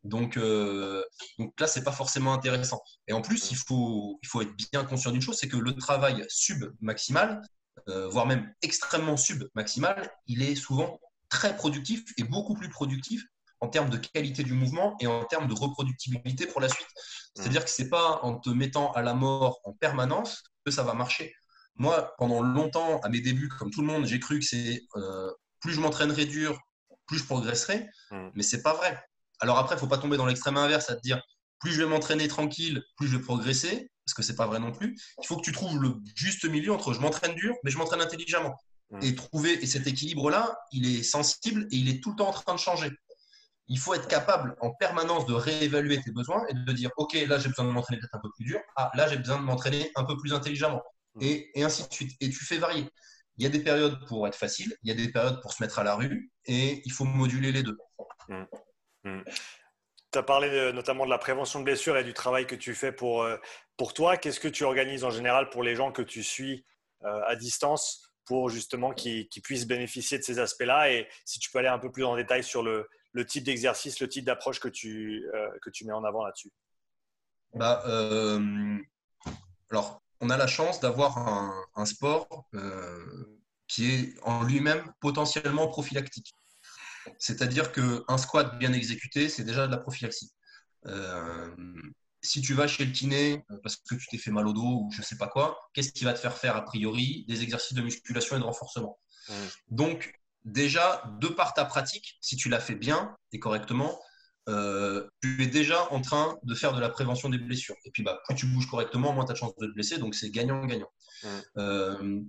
Donc, euh, donc là, c'est pas forcément intéressant. Et en plus, il faut, il faut être bien conscient d'une chose, c'est que le travail sub-maximal, euh, voire même extrêmement sub-maximal, il est souvent très productif et beaucoup plus productif en termes de qualité du mouvement et en termes de reproductibilité pour la suite. C'est-à-dire que ce n'est pas en te mettant à la mort en permanence que ça va marcher. Moi, pendant longtemps, à mes débuts, comme tout le monde, j'ai cru que c'est euh, plus je m'entraînerai dur, plus je progresserai, mm. mais c'est pas vrai. Alors après, il faut pas tomber dans l'extrême inverse, à te dire plus je vais m'entraîner tranquille, plus je vais progresser, parce que c'est pas vrai non plus. Il faut que tu trouves le juste milieu entre je m'entraîne dur, mais je m'entraîne intelligemment. Mm. Et trouver et cet équilibre-là, il est sensible et il est tout le temps en train de changer il faut être capable en permanence de réévaluer tes besoins et de dire ok là j'ai besoin de m'entraîner peut-être un peu plus dur ah là j'ai besoin de m'entraîner un peu plus intelligemment mm. et, ainsi de suite et tu fais varier il y a des périodes pour être facile il y a des périodes pour se mettre à la rue et il faut moduler les deux mm. Tu as parlé notamment de la prévention de blessures et du travail que tu fais pour, euh, pour toi. Qu'est-ce que tu organises en général pour les gens que tu suis euh, à distance pour justement qu'ils puissent bénéficier de ces aspects-là? Et si tu peux aller un peu plus en détail sur le, type d'exercice, le type d'approche que, tu, euh, que tu mets en avant là-dessus. Bah, euh, Alors, on a la chance d'avoir un, sport euh, qui est en lui-même potentiellement prophylactique. C'est-à-dire qu'un squat bien exécuté, c'est déjà de la prophylaxie. si tu vas chez le kiné parce que tu t'es fait mal au dos ou je ne sais pas quoi, qu'est-ce qui va te faire faire a priori? Des exercices de musculation et de renforcement. Mmh. Donc, déjà, de par ta pratique, si tu l'as fait bien et correctement, euh, tu es déjà en train de faire de la prévention des blessures. Et puis, bah, plus tu bouges correctement, moins tu as de chances de te blesser. Donc, c'est gagnant-gagnant. Euh,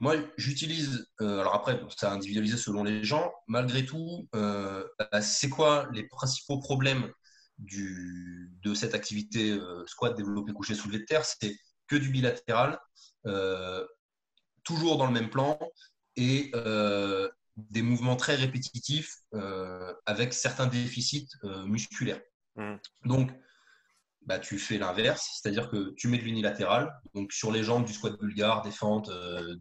moi, j'utilise, euh, alors après, ça a individualisé selon les gens. Malgré tout, bah, c'est quoi les principaux problèmes du, de cette activité squat, développé, couché, soulevé de terre? C'est que du bilatéral, toujours dans le même plan et des mouvements très répétitifs euh, avec certains déficits euh, musculaires. Mm. Donc, bah, tu fais l'inverse, c'est-à-dire que tu mets de l'unilatéral, donc sur les jambes du squat bulgare, des fentes, euh,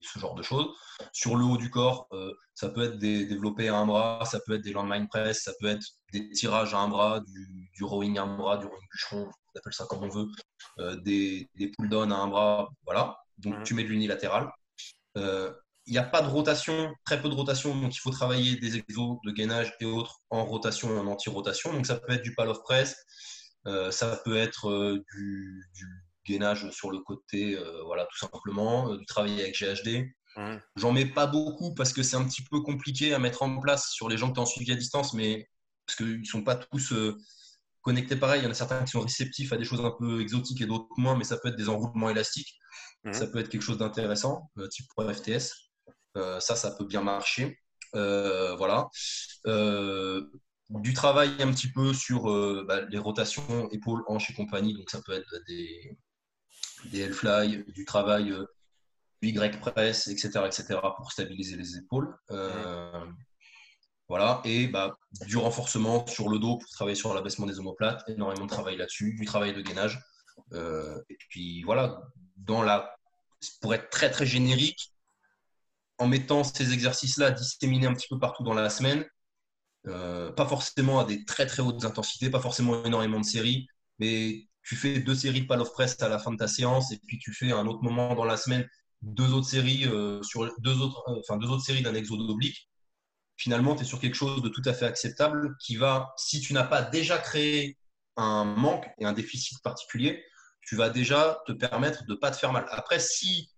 ce genre de choses. Sur le haut du corps, ça peut être des développés à un bras, ça peut être des landmine press, ça peut être des tirages à un bras, du, rowing à un bras, du rowing bûcheron, on appelle ça comme on veut, des, des pull-down à un bras, voilà. Donc tu mets de l'unilatéral il n'y a pas de rotation, très peu de rotation, donc il faut travailler des exos de gainage et autres en rotation et en anti-rotation. Donc ça peut être du pal of press, euh, ça peut être euh, du, gainage sur le côté, voilà, tout simplement, du travail avec GHD. Mmh. J'en mets pas beaucoup parce que c'est un petit peu compliqué à mettre en place sur les gens qui en suivi à distance, mais parce qu'ils ne sont pas tous connectés pareil. Il y en a certains qui sont réceptifs à des choses un peu exotiques et d'autres moins, mais ça peut être des enroulements élastiques. Mmh. Ça peut être quelque chose d'intéressant, type FTS. ça, ça peut bien marcher. voilà du travail un petit peu sur euh, bah, les rotations épaules, hanches et compagnie. Donc, ça peut être des, L-fly, du travail euh, Y press, etc., etc., pour stabiliser les épaules. Euh, voilà. Et bah, du renforcement sur le dos pour travailler sur l'abaissement des omoplates. Énormément de travail là-dessus. Du travail de gainage. et puis, voilà. Dans la, pour être très, très générique, en mettant ces exercices-là disséminés un petit peu partout dans la semaine, euh, pas forcément à des très très hautes intensités, pas forcément énormément de séries, mais tu fais deux séries de pal of press à la fin de ta séance et puis tu fais un autre moment dans la semaine deux autres séries euh, sur deux autres, euh, enfin deux autres séries d'un exode oblique. Finalement, tu es sur quelque chose de tout à fait acceptable qui va, si tu n'as pas déjà créé un manque et un déficit particulier, tu vas déjà te permettre de ne pas te faire mal. Après, si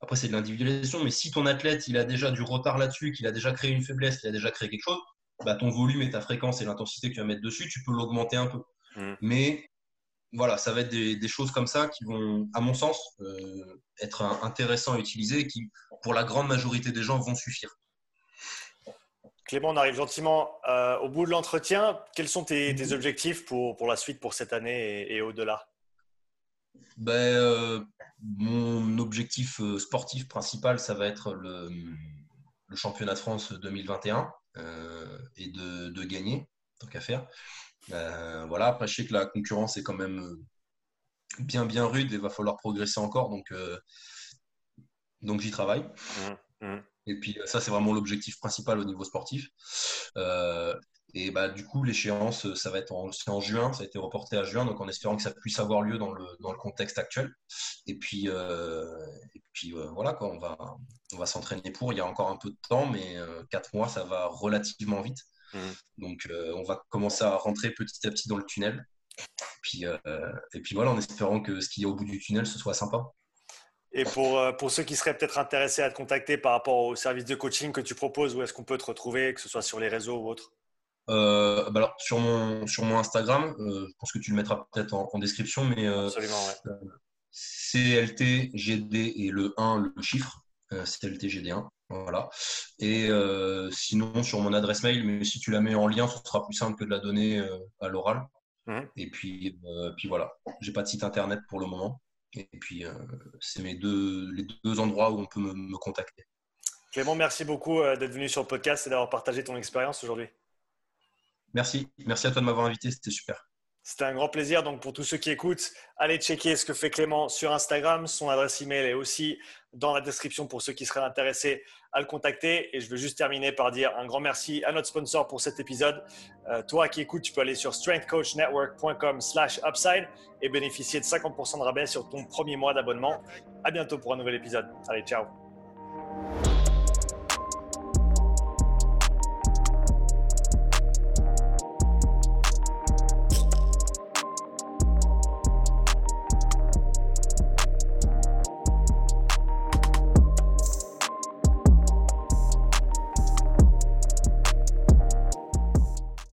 après c'est de l'individualisation, mais si ton athlète il a déjà du retard là-dessus, qu'il a déjà créé une faiblesse, qu'il a déjà créé quelque chose, bah, ton volume et ta fréquence et l'intensité que tu vas mettre dessus, tu peux l'augmenter un peu. Mm. Mais voilà, ça va être des, choses comme ça qui vont, à mon sens, euh, être intéressants à utiliser et qui, pour la grande majorité des gens, vont suffire. Clément, on arrive gentiment euh, au bout de l'entretien. Quels sont tes, objectifs pour, pour, la suite, pour cette année et, au-delà? Ben, euh, Mon objectif sportif principal, ça va être le, le championnat de France 2021. Euh, et de, gagner, tant qu'à faire. Euh, voilà, après, je sais que la concurrence est quand même euh, bien, bien rude et va falloir progresser encore. Donc, donc j'y travaille. Mmh, mmh. Et puis, ça, c'est vraiment l'objectif principal au niveau sportif. Et bah, du coup, l'échéance, ça va être en, en, juin, ça a été reporté à juin, donc en espérant que ça puisse avoir lieu dans le, dans le contexte actuel. Et puis, et puis voilà, quoi, on va, on va s'entraîner pour. Il y a encore un peu de temps, mais euh, quatre mois, ça va relativement vite. Mmh. Donc, euh, on va commencer à rentrer petit à petit dans le tunnel. Puis, euh, et puis voilà, en espérant que ce qu'il y a au bout du tunnel, ce soit sympa. Et pour, pour ceux qui seraient peut-être intéressés à te contacter par rapport au service de coaching que tu proposes, où est-ce qu'on peut te retrouver, que ce soit sur les réseaux ou autre? Bah alors, sur mon, sur mon Instagram, je pense que tu le mettras peut-être en, description, mais Absolument, CLT, GD et le 1, le chiffre. Euh, c'était le TGD1. Voilà. Et euh, sinon, sur mon adresse mail, mais si tu la mets en lien, ce sera plus simple que de la donner euh, à l'oral. Mmh. Et puis, puis voilà. J'ai pas de site internet pour le moment. Et puis, c'est mes deux, les deux endroits où on peut me, contacter. Clément, merci beaucoup d'être venu sur le podcast et d'avoir partagé ton expérience aujourd'hui. Merci. Merci à toi de m'avoir invité. C'était super. C'était un grand plaisir. Donc, pour tous ceux qui écoutent, allez checker ce que fait Clément sur Instagram. Son adresse email est aussi dans la description pour ceux qui seraient intéressés à le contacter. Et je veux juste terminer par dire un grand merci à notre sponsor pour cet épisode. Euh, toi qui écoutes, tu peux aller sur strengthcoachnetwork.com slash upside et bénéficier de 50% de rabais sur ton premier mois d'abonnement. À bientôt pour un nouvel épisode. Allez, ciao.